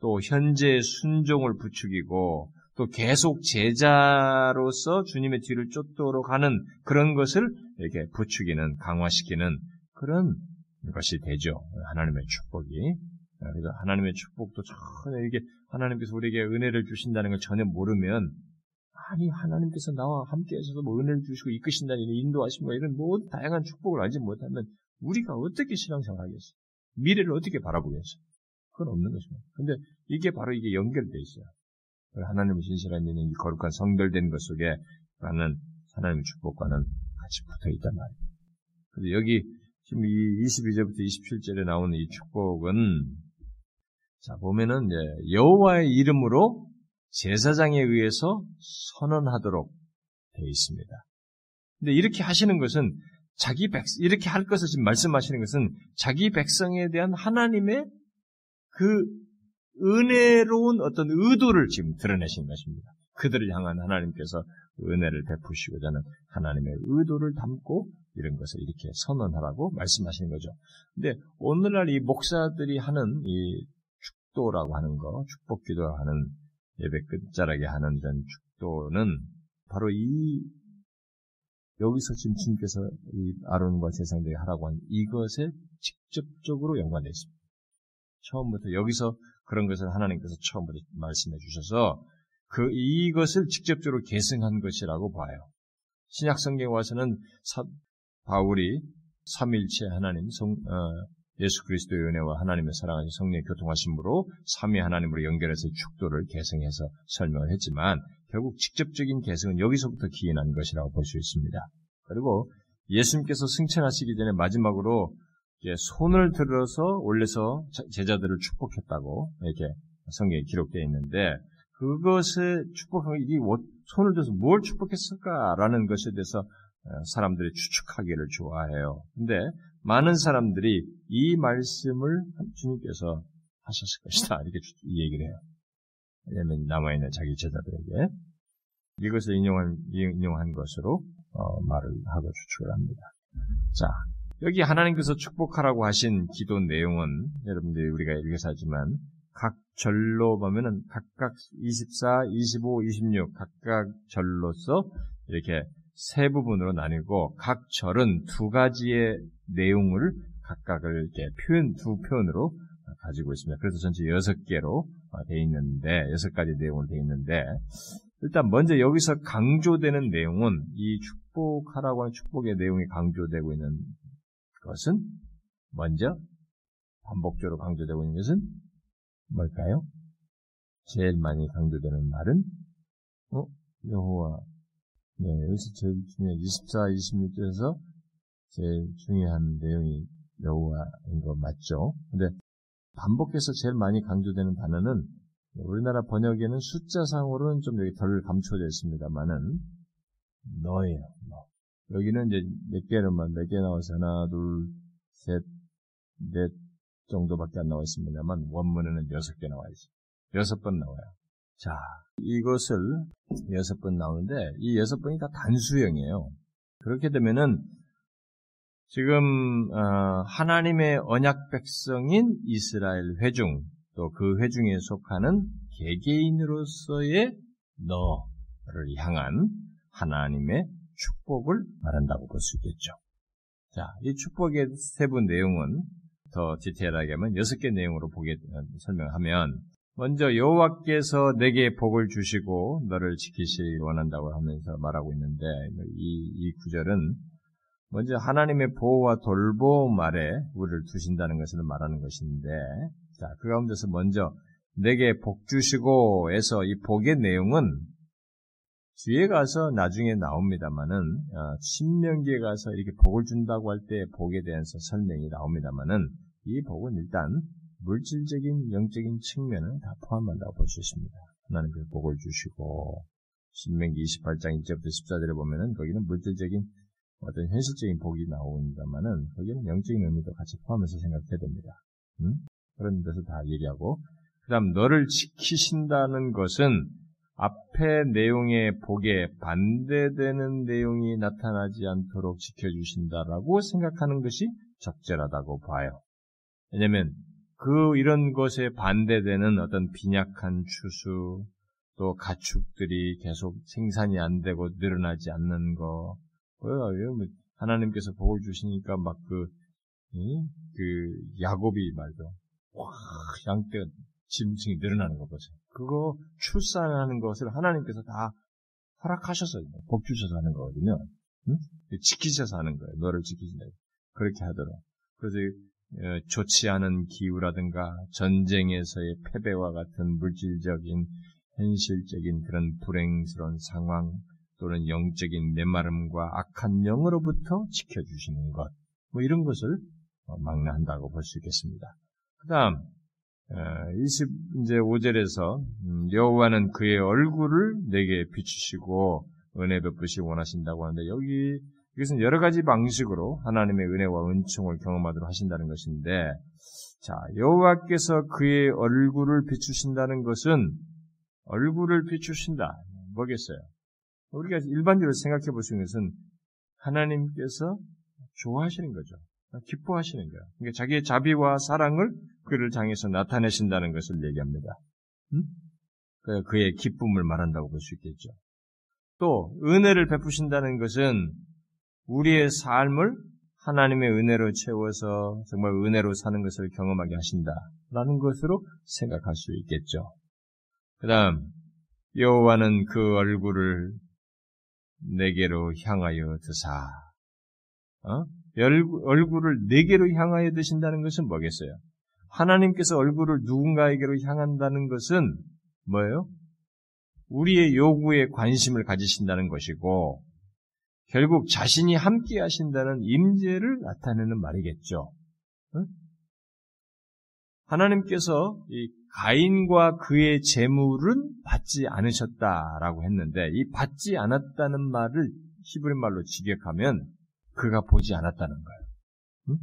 또 현재 순종을 부추기고 또 계속 제자로서 주님의 뒤를 쫓도록 하는 그런 것을 이렇게 부추기는 강화시키는 그런 것이 되죠. 하나님의 축복이. 그래서 하나님의 축복도 전혀 이게 하나님께서 우리에게 은혜를 주신다는 걸 전혀 모르면 아니 하나님께서 나와 함께 하셔서 뭐 은혜를 주시고 이끄신다는 인도하심과 뭐 이런 모든 다양한 축복을 알지 못하면 우리가 어떻게 신앙생활 하겠어? 미래를 어떻게 바라보겠어? 그건 없는 것입니다. 근데 이게 바로 이게 연결되어 있어요. 하나님의 신실한 믿는 이 거룩한 성별된 것 속에 나는 하나님의 축복과는 같이 붙어 있단 말이에요. 근데 여기 지금 이 22절부터 27절에 나오는 이 축복은 자 보면은 이제 여호와의 이름으로 제사장에 의해서 선언하도록 되어 있습니다. 근데 이렇게 하시는 것은 자기 백 이렇게 할 것을 지금 말씀하시는 것은 자기 백성에 대한 하나님의 그 은혜로운 어떤 의도를 지금 드러내신 것입니다. 그들을 향한 하나님께서 은혜를 베푸시고자 하는 하나님의 의도를 담고 이런 것을 이렇게 선언하라고 말씀하시는 거죠. 근데 오늘날 이 목사들이 하는 이 축도라고 하는 거, 축복 기도하는 예배 끝자락에 하는 이런 축도는 바로 이 여기서 지금 주님께서 이 아론과 제사장들이 하라고 한 이것에 직접적으로 연관되어 있습니다. 처음부터 여기서 그런 것을 하나님께서 처음부터 말씀해 주셔서 그 이것을 직접적으로 계승한 것이라고 봐요. 신약 성경에 와서는 사, 바울이 삼일체 하나님 성, 어, 예수 그리스도의 은혜와 하나님의 사랑하신 성령의 교통하심으로 삼위 하나님으로 연결해서 축도를 계승해서 설명을 했지만 결국 직접적인 계승은 여기서부터 기인한 것이라고 볼 수 있습니다. 그리고 예수님께서 승천하시기 전에 마지막으로 손을 들어서 올려서 제자들을 축복했다고 이렇게 성경에 기록되어 있는데 그것을 축복하고 이게 손을 들어서 뭘 축복했을까라는 것에 대해서 어, 사람들이 추측하기를 좋아해요. 근데 많은 사람들이 이 말씀을 주님께서 하셨을 것이다. 이렇게 얘기를 해요. 왜냐하면 남아있는 자기 제자들에게 이것을 인용한, 인용한 것으로 어, 말을 하고 추측을 합니다. 자, 여기 하나님께서 축복하라고 하신 기도 내용은 여러분들이 우리가 읽어서 하지만 각 절로 보면은 각각 24, 25, 26 각각 절로서 이렇게 세 부분으로 나뉘고 각 절은 두 가지의 내용을 각각을 이렇게 표현 두 표현으로 가지고 있습니다. 그래서 전체 여섯 개로 되어 있는데 여섯 가지 내용으로 되어 있는데 일단 먼저 여기서 강조되는 내용은 이 축복하라고 하는 축복의 내용이 강조되고 있는 것은 먼저 반복적으로 강조되고 있는 것은 뭘까요? 제일 많이 강조되는 말은 어? 여호와 네, 여기서 제일 중요한 24, 26절에서 제일 중요한 내용이 여호와인 거 맞죠? 근데 반복해서 제일 많이 강조되는 단어는 우리나라 번역에는 숫자상으로는 좀 여기 덜 감춰져 있습니다만은 너예요. 너. 여기는 이제 몇 개로만 몇 개 나와서 하나, 둘, 셋, 넷 정도밖에 안 나와 있습니다만 원문에는 여섯 개 나와 있어요. 여섯 번 나와요. 자, 이것을 여섯 번 나오는데 이 여섯 번이 다 단수형이에요. 그렇게 되면은 지금 어, 하나님의 언약 백성인 이스라엘 회중 또 그 회중에 속하는 개개인으로서의 너를 향한 하나님의 축복을 말한다고 볼 수 있겠죠. 자, 이 축복의 세부 내용은 더 디테일하게 하면 여섯 개 내용으로 보게 설명하면 먼저 여호와께서 내게 복을 주시고 너를 지키시기 원한다고 하면서 말하고 있는데 이, 이 구절은 먼저 하나님의 보호와 돌봄 아래 우리를 두신다는 것을 말하는 것인데 자, 그 가운데서 먼저 내게 복 주시고에서 이 복의 내용은 뒤에 가서 나중에 나옵니다만은 어, 신명기에 가서 이렇게 복을 준다고 할 때 복에 대해서 설명이 나옵니다만은 이 복은 일단 물질적인 영적인 측면을 다 포함한다고 볼 수 있습니다. 하나님께서 복을 주시고 신명기 28장 1절부터 14절에 보면은 거기는 물질적인 어떤 현실적인 복이 나옵니다만은 거기는 영적인 의미도 같이 포함해서 생각해야 됩니다. 음? 그런 데서 다 얘기하고 그다음 너를 지키신다는 것은 앞에 내용의 복에 반대되는 내용이 나타나지 않도록 지켜주신다라고 생각하는 것이 적절하다고 봐요. 왜냐하면 그 이런 것에 반대되는 어떤 빈약한 추수, 또 가축들이 계속 생산이 안 되고 늘어나지 않는 거, 뭐야, 뭐 하나님께서 복을 주시니까 막 그, 그, 야곱이 말도, 와, 양떼가 짐승이 늘어나는 거 보세요. 그거 출산하는 것을 하나님께서 다 허락하셔서 복 주셔서 하는 거거든요. 응? 지키셔서 하는 거예요. 너를 지키신다. 그렇게 하도록. 그래서 어, 좋지 않은 기후라든가 전쟁에서의 패배와 같은 물질적인 현실적인 그런 불행스러운 상황 또는 영적인 메마름과 악한 영으로부터 지켜주시는 것, 뭐 이런 것을 어, 막내한다고 볼 수 있겠습니다. 그 다음, 20, 이제 5절에서, 음, 여호와는 그의 얼굴을 내게 비추시고 은혜 베푸시 원하신다고 하는데, 여기 이것은 여러 가지 방식으로 하나님의 은혜와 은총을 경험하도록 하신다는 것인데, 자, 여호와께서 그의 얼굴을 비추신다는 것은 얼굴을 비추신다. 뭐겠어요? 우리가 일반적으로 생각해 볼 수 있는 것은 하나님께서 좋아하시는 거죠. 기뻐하시는 거예요. 그러니까 자기의 자비와 사랑을 그를 장해서 나타내신다는 것을 얘기합니다. 음? 그의 기쁨을 말한다고 볼 수 있겠죠. 또 은혜를 베푸신다는 것은 우리의 삶을 하나님의 은혜로 채워서 정말 은혜로 사는 것을 경험하게 하신다라는 것으로 생각할 수 있겠죠. 그 다음, 여호와는 그 얼굴을 내게로 향하여 드사. 어? 얼굴을 내게로 향하여 드신다는 것은 뭐겠어요? 하나님께서 얼굴을 누군가에게로 향한다는 것은 뭐예요? 우리의 요구에 관심을 가지신다는 것이고 결국 자신이 함께 하신다는 임재를 나타내는 말이겠죠. 하나님께서 이 가인과 그의 재물은 받지 않으셨다라고 했는데 이 받지 않았다는 말을 히브리 말로 직역하면 그가 보지 않았다는 거예요.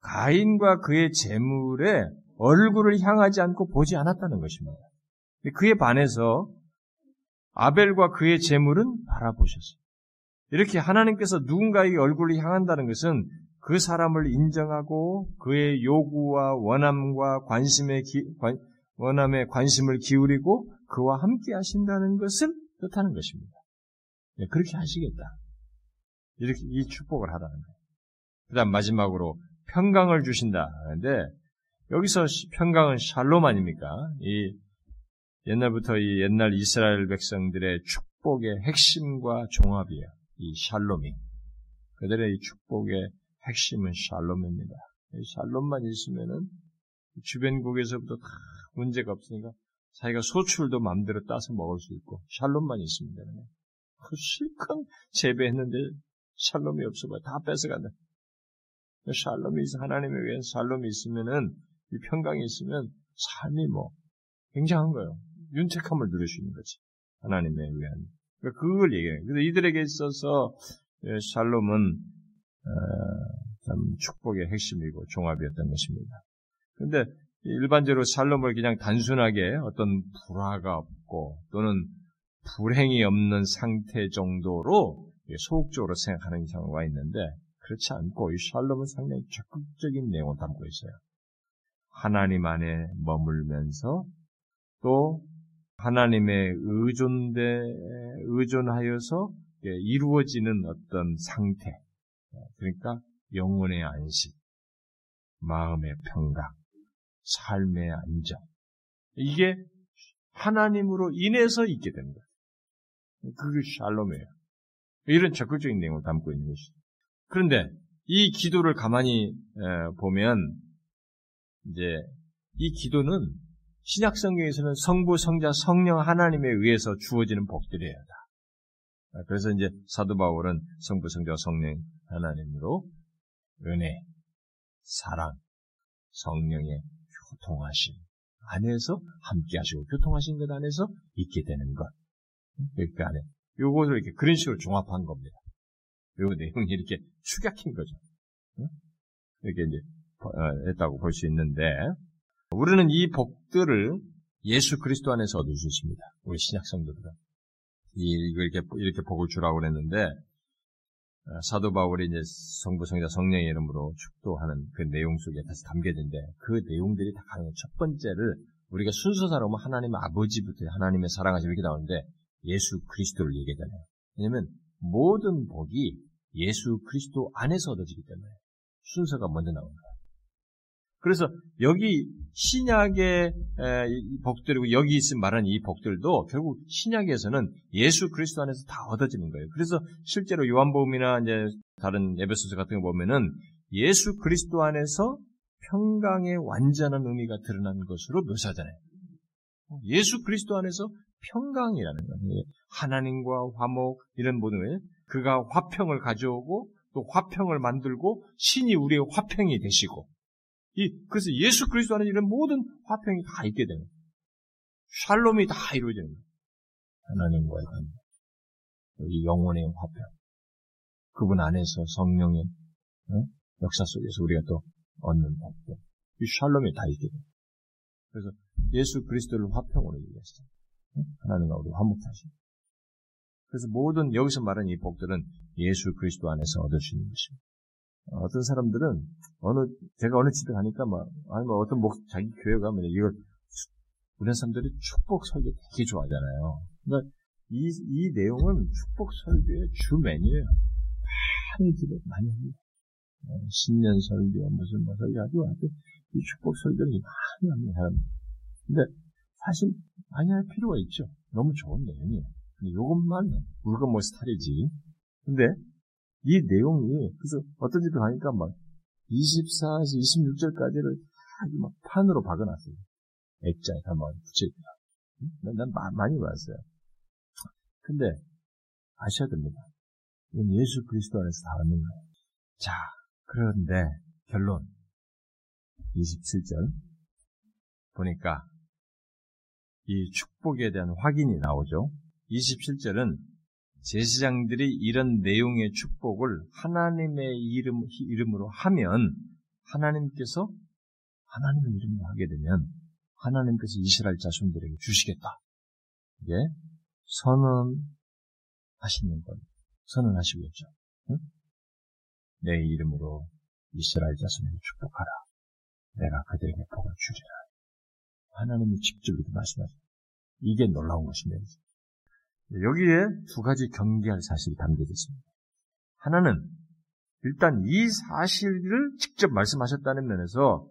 가인과 그의 재물에 얼굴을 향하지 않고 보지 않았다는 것입니다. 그에 반해서 아벨과 그의 재물은 바라보셨어요. 이렇게 하나님께서 누군가의 얼굴을 향한다는 것은 그 사람을 인정하고 그의 요구와 원함과 관심에 기, 관, 원함에 관심을 기울이고 그와 함께 하신다는 것을 뜻하는 것입니다. 네, 그렇게 하시겠다. 이렇게 이 축복을 하라는 거예요. 그다음 마지막으로 평강을 주신다. 그런데 여기서 평강은 샬롬 아닙니까? 이 옛날부터 이 옛날 이스라엘 백성들의 축복의 핵심과 종합이에요. 이 샬롬이. 그들의 이 축복의 핵심은 샬롬입니다. 이 샬롬만 있으면은 주변국에서부터 다 문제가 없으니까 자기가 소출도 마음대로 따서 먹을 수 있고 샬롬만 있으면 되는 거예요. 그 실컷 재배했는데 샬롬이 없어봐 다 뺏어간다. 샬롬이 있어 하나님에 의한 샬롬이 있으면은 이 평강이 있으면 삶이 뭐 굉장한 거예요. 윤택함을 누릴 수 있는 거지. 하나님에 의한 그러니까 그걸 얘기해요. 그래서 이들에게 있어서 예, 샬롬은 어, 참 축복의 핵심이고 종합이었던 것입니다. 그런데 일반적으로 샬롬을 그냥 단순하게 어떤 불화가 없고 또는 불행이 없는 상태 정도로 소극적으로 생각하는 경우가 있는데 그렇지 않고 이 샬롬은 상당히 적극적인 내용을 담고 있어요. 하나님 안에 머물면서 또 하나님의 의존대 의존하여서 이루어지는 어떤 상태 그러니까 영혼의 안식, 마음의 평강, 삶의 안정 이게 하나님으로 인해서 있게 됩니다. 그게 샬롬이에요. 이런 적극적인 내용을 담고 있는 것이죠. 그런데 이 기도를 가만히 보면 이제 이 기도는 신약 성경에서는 성부, 성자, 성령 하나님에 의해서 주어지는 복들이에요. 다. 그래서 이제 사도 바울은 성부, 성자, 성령 하나님으로 은혜, 사랑, 성령의 교통하심 안에서 함께 하시고 교통하신 것 안에서 있게 되는 것. 그 안에 요것을 이렇게 그런 식으로 종합한 겁니다. 요 내용이 이렇게 축약힌 거죠. 이렇게 이제 어, 했다고 볼 수 있는데 우리는 이 복들을 예수 그리스도 안에서 얻을 수 있습니다. 우리 신약 성도들은 이렇게 이렇게 복을 주라고 그랬는데 어, 사도 바울이 이제 성부 성자 성령의 이름으로 축도하는 그 내용 속에 다시 담겨진데 그 내용들이 다 가는 첫 번째를 우리가 순서사로 면 하나님의 아버지부터 하나님의 사랑하심 이렇게 나오는데 예수 그리스도를 얘기하잖아요. 왜냐하면 모든 복이 예수 그리스도 안에서 얻어지기 때문에 순서가 먼저 나오는. 그래서 여기 신약의 복들이고 여기 있음 말하는 이 복들도 결국 신약에서는 예수 그리스도 안에서 다 얻어지는 거예요. 그래서 실제로 요한복음이나 이제 다른 에베소서 같은 거 보면은 예수 그리스도 안에서 평강의 완전한 의미가 드러난 것으로 묘사하잖아요. 예수 그리스도 안에서 평강이라는 거예요. 하나님과 화목 이런 모든 거예요. 그가 화평을 가져오고 또 화평을 만들고 신이 우리의 화평이 되시고 이 그래서 예수 그리스도 안에 이런 모든 화평이 다 있게 되는 샬롬이 다 이루어지는. 하나님과의 관계, 이 영혼의 화평, 그분 안에서 성령의 어? 역사 속에서 우리가 또 얻는 복들, 이 샬롬이 다 있게 돼요. 그래서 예수 그리스도를 화평으로 얘기했어요. 하나님과 우리 화목하시. 그래서 모든 여기서 말하는 이 복들은 예수 그리스도 안에서 얻을 수 있는 것입니다. 어떤 사람들은 어느 제가 어느 집에 가니까 막 아니 뭐 어떤 목 자기 교회 가면 이걸 우리 사람들이 축복 설교 되게 좋아하잖아요. 그러니까 이, 이 내용은 축복 설교의 주 메뉴예요. 많이 들어 많이 합니다. 어, 신년 설교 무슨 뭐 설교 아주 아주 이 축복 설교를 많이 합니다. 사람. 근데 사실 많이 할 필요가 있죠. 너무 좋은 내용이에요. 이것만 우리가 뭐 스타일이지. 근데 이 내용이 그래서 어떤 집에 가니까 막 24에서 26절까지를 아주 막 판으로 박아놨어요. 액자에 담아 붙여있다. 난, 난 많이 봤어요. 근데 아셔야 됩니다. 이건 예수 그리스도 안에서 다 얻는 거예요. 자, 그런데 결론 27절 보니까 이 축복에 대한 확인이 나오죠. 27절은 제사장들이 이런 내용의 축복을 하나님의 이름, 이름으로 하면 하나님께서 하나님의 이름으로 하게 되면 하나님께서 이스라엘 자손들에게 주시겠다. 이게 선언하시는 것. 선언하시겠죠. 응? 내 이름으로 이스라엘 자손에게 축복하라. 내가 그들에게 복을 주리라. 하나님이 직접 이렇게 말씀하죠. 이게 놀라운 것입니다. 여기에 두 가지 경계할 사실이 담겨져 있습니다. 하나는 일단 이 사실을 직접 말씀하셨다는 면에서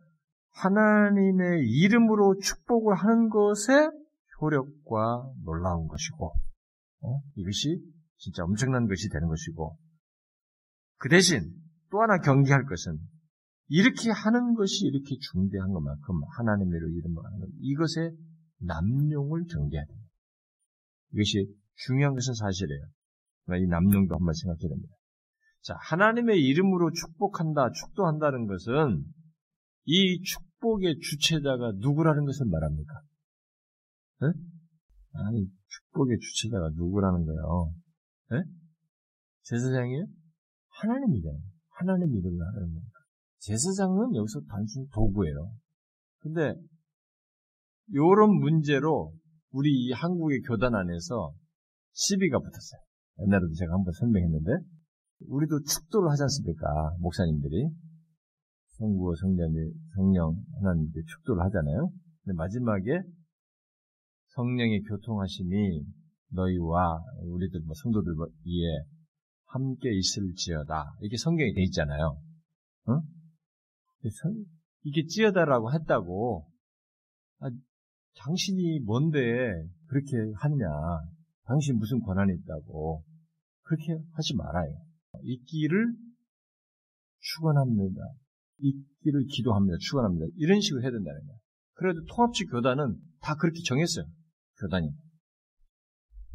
하나님의 이름으로 축복을 하는 것에 효력과 놀라운 것이고 어? 이것이 진짜 엄청난 것이 되는 것이고 그 대신 또 하나 경계할 것은 이렇게 하는 것이 이렇게 중대한 것만큼 하나님의 이름으로 하는 것 이것의 남용을 경계해야 됩니다. 이것이 중요한 것은 사실이에요. 이 남용도 한번 생각해야 됩니다. 자, 하나님의 이름으로 축복한다, 축도한다는 것은 이 축복의 주체자가 누구라는 것을 말합니까? 네? 아니, 축복의 주체자가 누구라는 거예요? 네? 제사장이에요? 하나님이잖아요. 하나님 이름으로 하는 겁니다. 제사장은 여기서 단순히 도구예요. 근데, 요런 문제로 우리 한국의 교단 안에서 시비가 붙었어요. 옛날에도 제가 한번 설명했는데, 우리도 축도를 하지 않습니까? 목사님들이. 성부와 성령이, 성령 하나님께 축도를 하잖아요. 근데 마지막에 성령의 교통하심이 너희와 우리들 뭐 성도들 위에 함께 있을지어다. 이렇게 성경에 돼 있잖아요. 어? 이게 찌어다라고 했다고 아, 당신이 뭔데 그렇게 하느냐? 당신 무슨 권한이 있다고 그렇게 하지 말아요. 있기를 축원합니다. 있기를 기도합니다. 축원합니다. 이런 식으로 해야 된다는 거예요. 그래도 통합식 교단은 다 그렇게 정했어요. 교단이.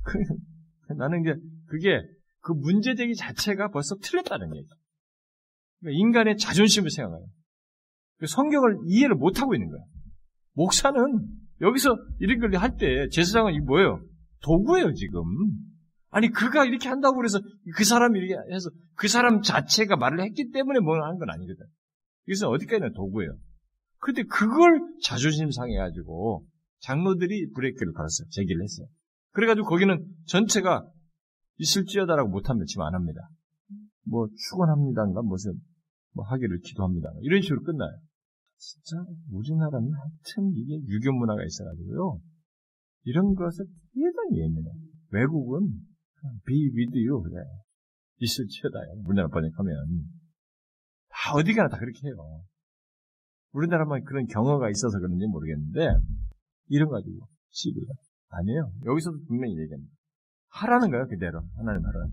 그, 나는 이제 그게 그 문제제기 자체가 벌써 틀렸다는 얘기. 그러니까 인간의 자존심을 생각해요. 그 성경을 이해를 못하고 있는 거예요. 목사는 여기서 이런 걸 할 때 제사장은 이 뭐예요? 도구예요, 지금. 아니, 그가 이렇게 한다고 그래서 그 사람이 이렇게 해서 그 사람 자체가 말을 했기 때문에 뭘 하는 건 아니거든. 이것은 어디까지나 도구예요. 그런데 그걸 자존심 상해가지고 장로들이 브레이크를 걸었어요. 제기를 했어요. 그래가지고 거기는 전체가 있을지어다라고 못하면 지금 안 합니다. 뭐 축원합니다인가 무슨 뭐 하기를 기도합니다. 이런 식으로 끝나요. 진짜 우리나라는 하여튼 이게 유교 문화가 있어가지고요. 이런 것을 대단히 예민해. 외국은 be with 그래. 있을지어다요. 우리나라 번역하면 다 어디 가나 다 그렇게 해요. 우리나라만 그런 경험가 있어서 그런지 모르겠는데 이런 가지고 시비가 아니에요. 여기서도 분명히 얘기합니다. 하라는 거예요 그대로 하나님 하라는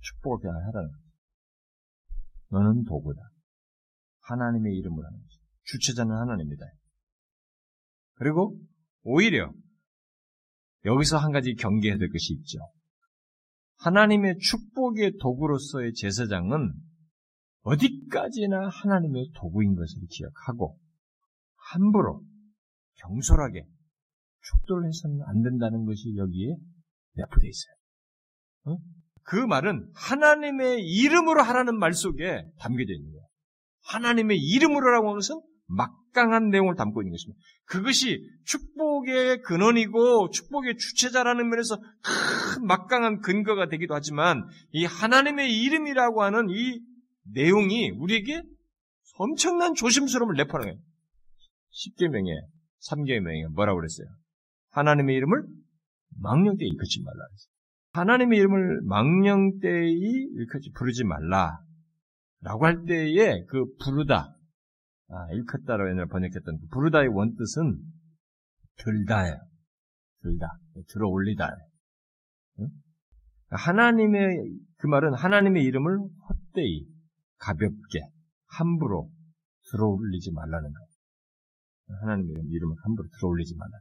축복을 그냥 하라는 거예요. 너는 도구다. 하나님의 이름으로 하는 거죠. 주체자는 하나님입니다. 그리고 오히려 여기서 한 가지 경계해야 될 것이 있죠. 하나님의 축복의 도구로서의 제사장은 어디까지나 하나님의 도구인 것을 기억하고 함부로 경솔하게 축도를 해서는 안 된다는 것이 여기에 내포되어 있어요. 어? 그 말은 하나님의 이름으로 하라는 말 속에 담겨져 있는 거예요. 하나님의 이름으로라고 하는 것은 막강한 내용을 담고 있는 것입니다. 그것이 축복의 근원이고 축복의 주체자라는 면에서 큰 막강한 근거가 되기도 하지만 이 하나님의 이름이라고 하는 이 내용이 우리에게 엄청난 조심스러움을 내포하는 거예요. 10계명에 3계명에 뭐라고 그랬어요? 하나님의 이름을 망령되이 일컫지 말라. 하나님의 이름을 망령되이 일컫지 부르지 말라. 라고 할 때에 그 부르다, 아, 일컫다라고 옛날에 번역했던 그 부르다의 원뜻은 들다예요. 들다. 들어 올리다. 응? 하나님의, 그 말은 하나님의 이름을 헛되이, 가볍게, 함부로 들어 올리지 말라는 거예요. 하나님의 이름을 함부로 들어 올리지 말라.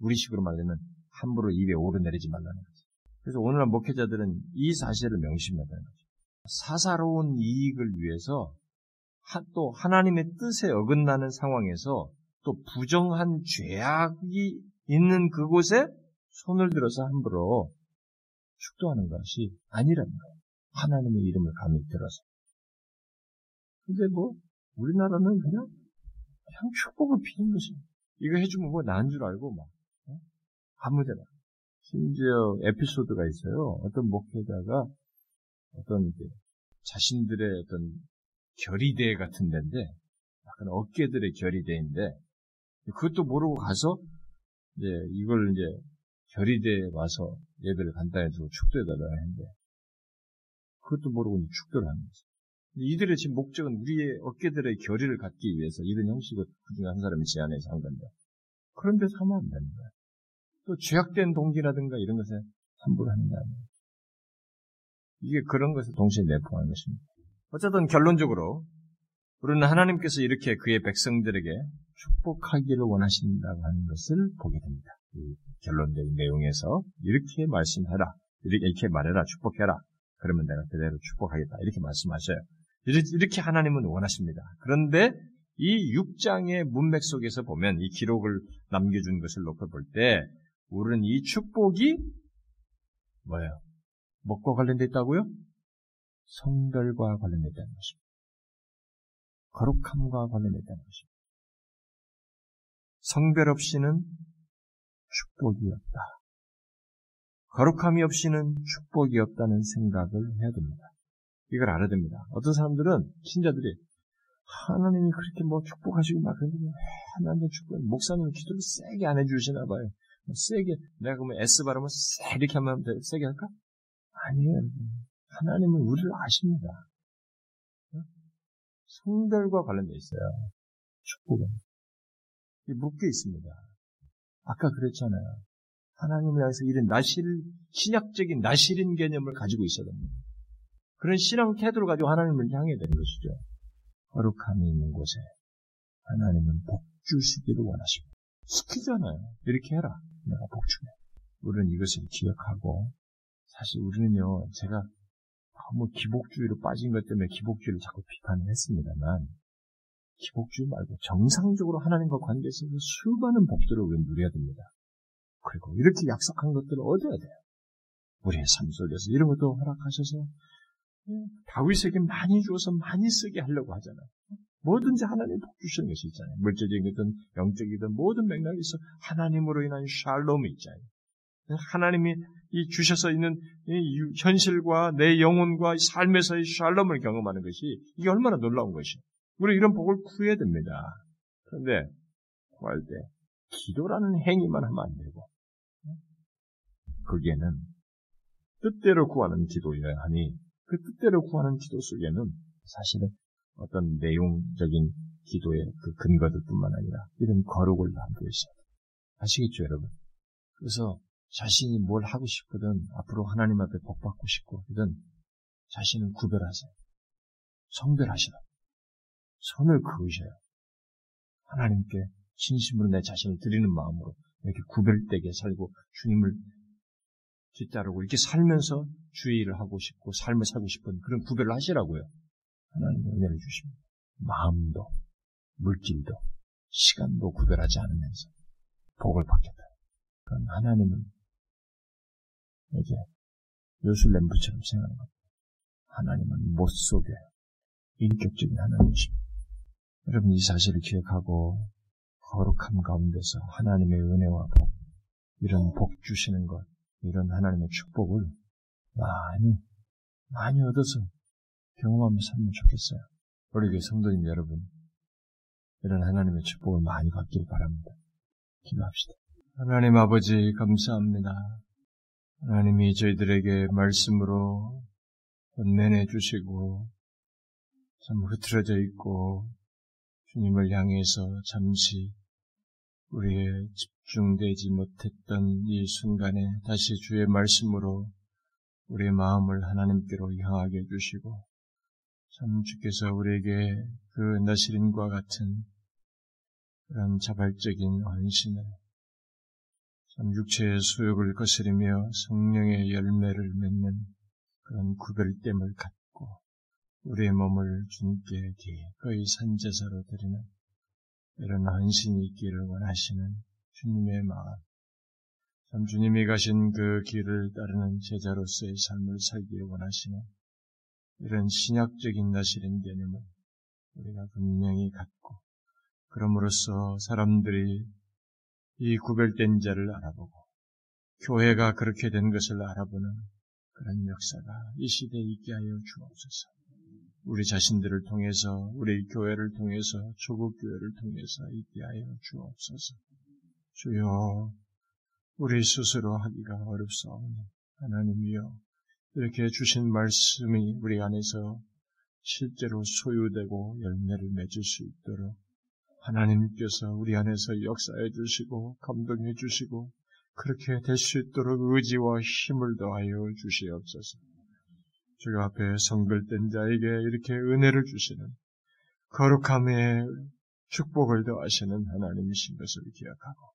우리식으로 말하면 함부로 입에 오르내리지 말라는 거죠. 그래서 오늘날 목회자들은 이 사실을 명심해야 되는 거죠. 사사로운 이익을 위해서 또 하나님의 뜻에 어긋나는 상황에서 또 부정한 죄악이 있는 그곳에 손을 들어서 함부로 축도하는 것이 아니라는 거예요. 하나님의 이름을 감히 들어서. 근데 뭐 우리나라는 그냥 그냥 축복을 비는 것이 이거 해주면 뭐 나은 줄 알고 막 어? 아무 데나 심지어 에피소드가 있어요. 어떤 목회자가 어떤 자신들의 어떤 결의대 같은 데인데 약간 어깨들의 결의대인데 그것도 모르고 가서 이제 이걸 이제 결의대에 와서 예배를 간단히 두고 축도해달라 했는데 그것도 모르고 축도를 하는 거죠. 이들의 지금 목적은 우리의 어깨들의 결의를 갖기 위해서 이런 형식을 그중에 한 사람이 제안해서 한 건데 그런 데서 하면 안 되는 거예요. 또 죄악된 동기라든가 이런 것에 함부로 아니에요. 이게 그런 것을 동시에 내포하는 것입니다. 어쨌든 결론적으로 우리는 하나님께서 이렇게 그의 백성들에게 축복하기를 원하신다고 하는 것을 보게 됩니다. 결론적인 내용에서 이렇게 말씀해라. 이렇게, 말해라. 축복해라. 그러면 내가 그대로 축복하겠다. 이렇게 말씀하셔요. 이렇게 하나님은 원하십니다. 그런데 이 6장의 문맥 속에서 보면 이 기록을 남겨준 것을 놓고 볼 때 우리는 이 축복이 뭐예요? 먹과 관련돼 있다고요? 성별과 관련돼 있다는 것입니다. 거룩함과 관련돼 있다는 것입니다. 성별 없이는 축복이 없다. 거룩함이 없이는 축복이 없다는 생각을 해야 됩니다. 이걸 알아야 됩니다. 어떤 사람들은 신자들이 하나님이 그렇게 뭐 축복하시고 막 그러는데 하나님 축복 목사님 기도를 세게 안 해주시나 봐요. 뭐 세게 내가 그러면 S 발음을 세 이렇게 하면 돼, 세게 할까? 아니에요. 하나님은 우리를 아십니다. 성별과 관련돼 있어요. 축복은 묶여 있습니다. 아까 그랬잖아요. 하나님을 향해서 이런 나실 신약적인 나실인 개념을 가지고 있어야 됩니다. 그런 신앙 태도를 가지고 하나님을 향해야 되는 것이죠. 거룩함이 있는 곳에 하나님은 복 주시기를 원하십니다. 시키잖아요. 이렇게 해라. 내가 복 주네. 우리는 이것을 기억하고 사실 우리는요, 제가 너무 기복주의로 빠진 것 때문에 기복주의를 자꾸 비판을 했습니다만 기복주의 말고 정상적으로 하나님과 관계 에서 수많은 복들을 우리는 누려야 됩니다. 그리고 이렇게 약속한 것들을 얻어야 돼요. 우리의 삶 속에서 이런 것도 허락하셔서 다윗에게 많이 주어서 많이 쓰게 하려고 하잖아요. 뭐든지 하나님 복 주시는 것이 있잖아요. 물질적이든 영적이든 모든 맥락에서 하나님으로 인한 샬롬이 있잖아요. 하나님이 이 주셔서 있는 이 현실과 내 영혼과 삶에서의 샬롬을 경험하는 것이 이게 얼마나 놀라운 것이에요. 우리 이런 복을 구해야 됩니다. 그런데 구할 때 기도라는 행위만 하면 안 되고 거기에는 뜻대로 구하는 기도여야 하니 그 뜻대로 구하는 기도 속에는 사실은 어떤 내용적인 기도의 그 근거들 뿐만 아니라 이런 거룩을 담고 있어요. 아시겠죠, 여러분? 그래서 자신이 뭘 하고 싶거든, 앞으로 하나님 앞에 복 받고 싶고, 이런 자신을 구별하세요. 성별하시라. 선을 그으셔요. 하나님께 진심으로 내 자신을 드리는 마음으로 이렇게 구별되게 살고 주님을 뒤따르고 이렇게 살면서 주의를 하고 싶고 삶을 살고 싶은 그런 구별을 하시라고요. 하나님 은혜를 주십니다. 마음도 물질도 시간도 구별하지 않으면서 복을 받겠다. 그건 하나님은 이제 요술렘부처럼 생각하는 겁니다. 하나님은 못 속에 인격적인 하나님이십니다. 여러분 이 사실을 기억하고 거룩함 가운데서 하나님의 은혜와 복, 이런 복 주시는 것, 이런 하나님의 축복을 많이, 많이 얻어서 경험하며 살면 좋겠어요. 우리 교회 성도님 여러분, 이런 하나님의 축복을 많이 받길 바랍니다. 기도합시다. 하나님 아버지, 감사합니다. 하나님이 저희들에게 말씀으로 권면해 주시고, 참 흐트러져 있고, 주님을 향해서 잠시 우리의 집중되지 못했던 이 순간에 다시 주의 말씀으로 우리의 마음을 하나님께로 향하게 해주시고 참 주께서 우리에게 그 나시린과 같은 그런 자발적인 헌신을 참 육체의 수욕을 거스르며 성령의 열매를 맺는 그런 구별됨을 갖고 우리의 몸을 주님께 기꺼이 산제사로 드리는 이런 헌신이 있기를 원하시는 주님의 마음. 참 주님이 가신 그 길을 따르는 제자로서의 삶을 살기를 원하시는 이런 신약적인 나시린 개념을 우리가 분명히 갖고 그럼으로써 사람들이 이 구별된 자를 알아보고 교회가 그렇게 된 것을 알아보는 그런 역사가 이 시대에 있게 하여 주옵소서. 우리 자신들을 통해서, 우리 교회를 통해서, 조국 교회를 통해서 있게 하여 주옵소서. 주여, 우리 스스로 하기가 어렵사오니 하나님이여 이렇게 주신 말씀이 우리 안에서 실제로 소유되고 열매를 맺을 수 있도록 하나님께서 우리 안에서 역사해 주시고 감동해 주시고 그렇게 될 수 있도록 의지와 힘을 더하여 주시옵소서. 주여 앞에 성별된 자에게 이렇게 은혜를 주시는 거룩함의 축복을 더하시는 하나님이신 것을 기억하고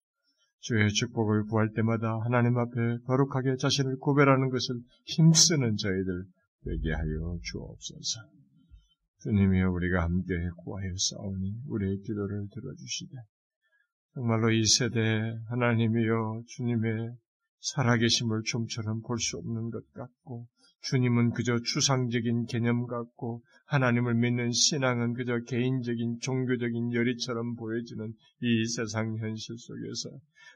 주의 축복을 구할 때마다 하나님 앞에 거룩하게 자신을 구별하는 것을 힘쓰는 저희들 되게 하여 주옵소서. 주님이여 우리가 함께 구하여 싸우니 우리의 기도를 들어주시되 정말로 이 세대 하나님이여 주님의 살아계심을 좀처럼 볼 수 없는 것 같고 주님은 그저 추상적인 개념 같고 하나님을 믿는 신앙은 그저 개인적인 종교적인 열의처럼 보여지는 이 세상 현실 속에서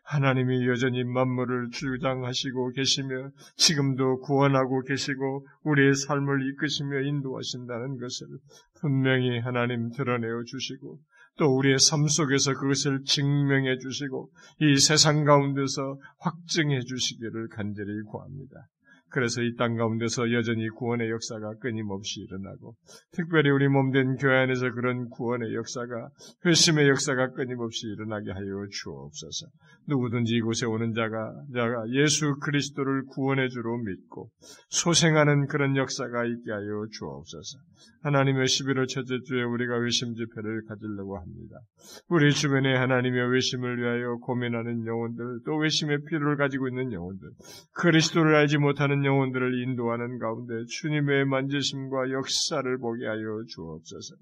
하나님이 여전히 만물을 주장하시고 계시며 지금도 구원하고 계시고 우리의 삶을 이끄시며 인도하신다는 것을 분명히 하나님 드러내어 주시고 또 우리의 삶 속에서 그것을 증명해 주시고 이 세상 가운데서 확증해 주시기를 간절히 구합니다. 그래서 이 땅 가운데서 여전히 구원의 역사가 끊임없이 일어나고 특별히 우리 몸된 교회 안에서 그런 구원의 역사가 회심의 역사가 끊임없이 일어나게 하여 주옵소서. 누구든지 이곳에 오는 자가 자가 예수 그리스도를 구원의 주로 믿고 소생하는 그런 역사가 있게 하여 주옵소서. 하나님의 11월 첫째 주에 우리가 외심 집회를 가지려고 합니다. 우리 주변에 하나님의 외심을 위하여 고민하는 영혼들, 또 외심의 필요를 가지고 있는 영혼들, 그리스도를 알지 못하는 영혼들을 인도하는 가운데 주님의 만지심과 역사를 보게 하여 주옵소서.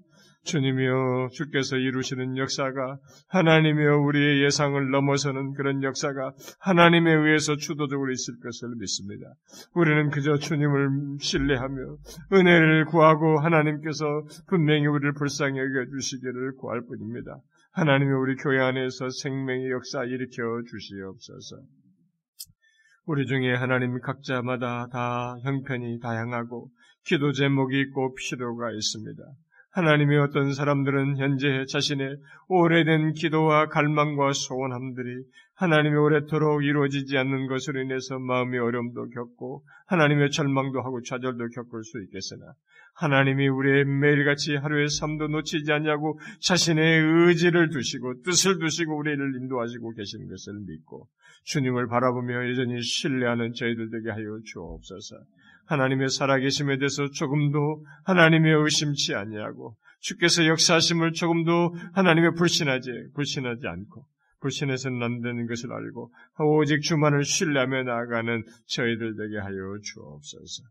주님이여 주께서 이루시는 역사가 하나님이여 우리의 예상을 넘어서는 그런 역사가 하나님에 의해서 주도적으로 있을 것을 믿습니다. 우리는 그저 주님을 신뢰하며 은혜를 구하고 하나님께서 분명히 우리를 불쌍히 여겨주시기를 구할 뿐입니다. 하나님이 우리 교회 안에서 생명의 역사 일으켜 주시옵소서. 우리 중에 하나님 각자마다 다 형편이 다양하고 기도 제목이 있고 필요가 있습니다. 하나님의 어떤 사람들은 현재 자신의 오래된 기도와 갈망과 소원함들이 하나님의 오래도록 이루어지지 않는 것으로 인해서 마음의 어려움도 겪고 하나님의 절망도 하고 좌절도 겪을 수 있겠으나 하나님이 우리의 매일같이 하루의 삶도 놓치지 않냐고 자신의 의지를 두시고 뜻을 두시고 우리를 인도하시고 계시는 것을 믿고 주님을 바라보며 여전히 신뢰하는 저희들 되게 하여 주옵소서. 하나님의 살아계심에 대해서 조금도 하나님의 의심치 아니하고 주께서 역사하심을 조금도 하나님의 불신하지 불신하지 않고 불신해서는 안 되는 것을 알고 오직 주만을 신뢰하며 나아가는 저희들 되게 하여 주옵소서.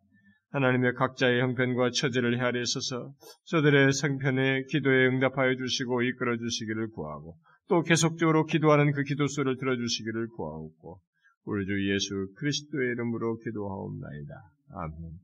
하나님의 각자의 형편과 처지를 헤아리셔서 저들의 생편에 기도에 응답하여 주시고 이끌어 주시기를 구하고 또 계속적으로 기도하는 그 기도 수를 들어주시기를 구하옵고 우리 주 예수 그리스도의 이름으로 기도하옵나이다. 아멘.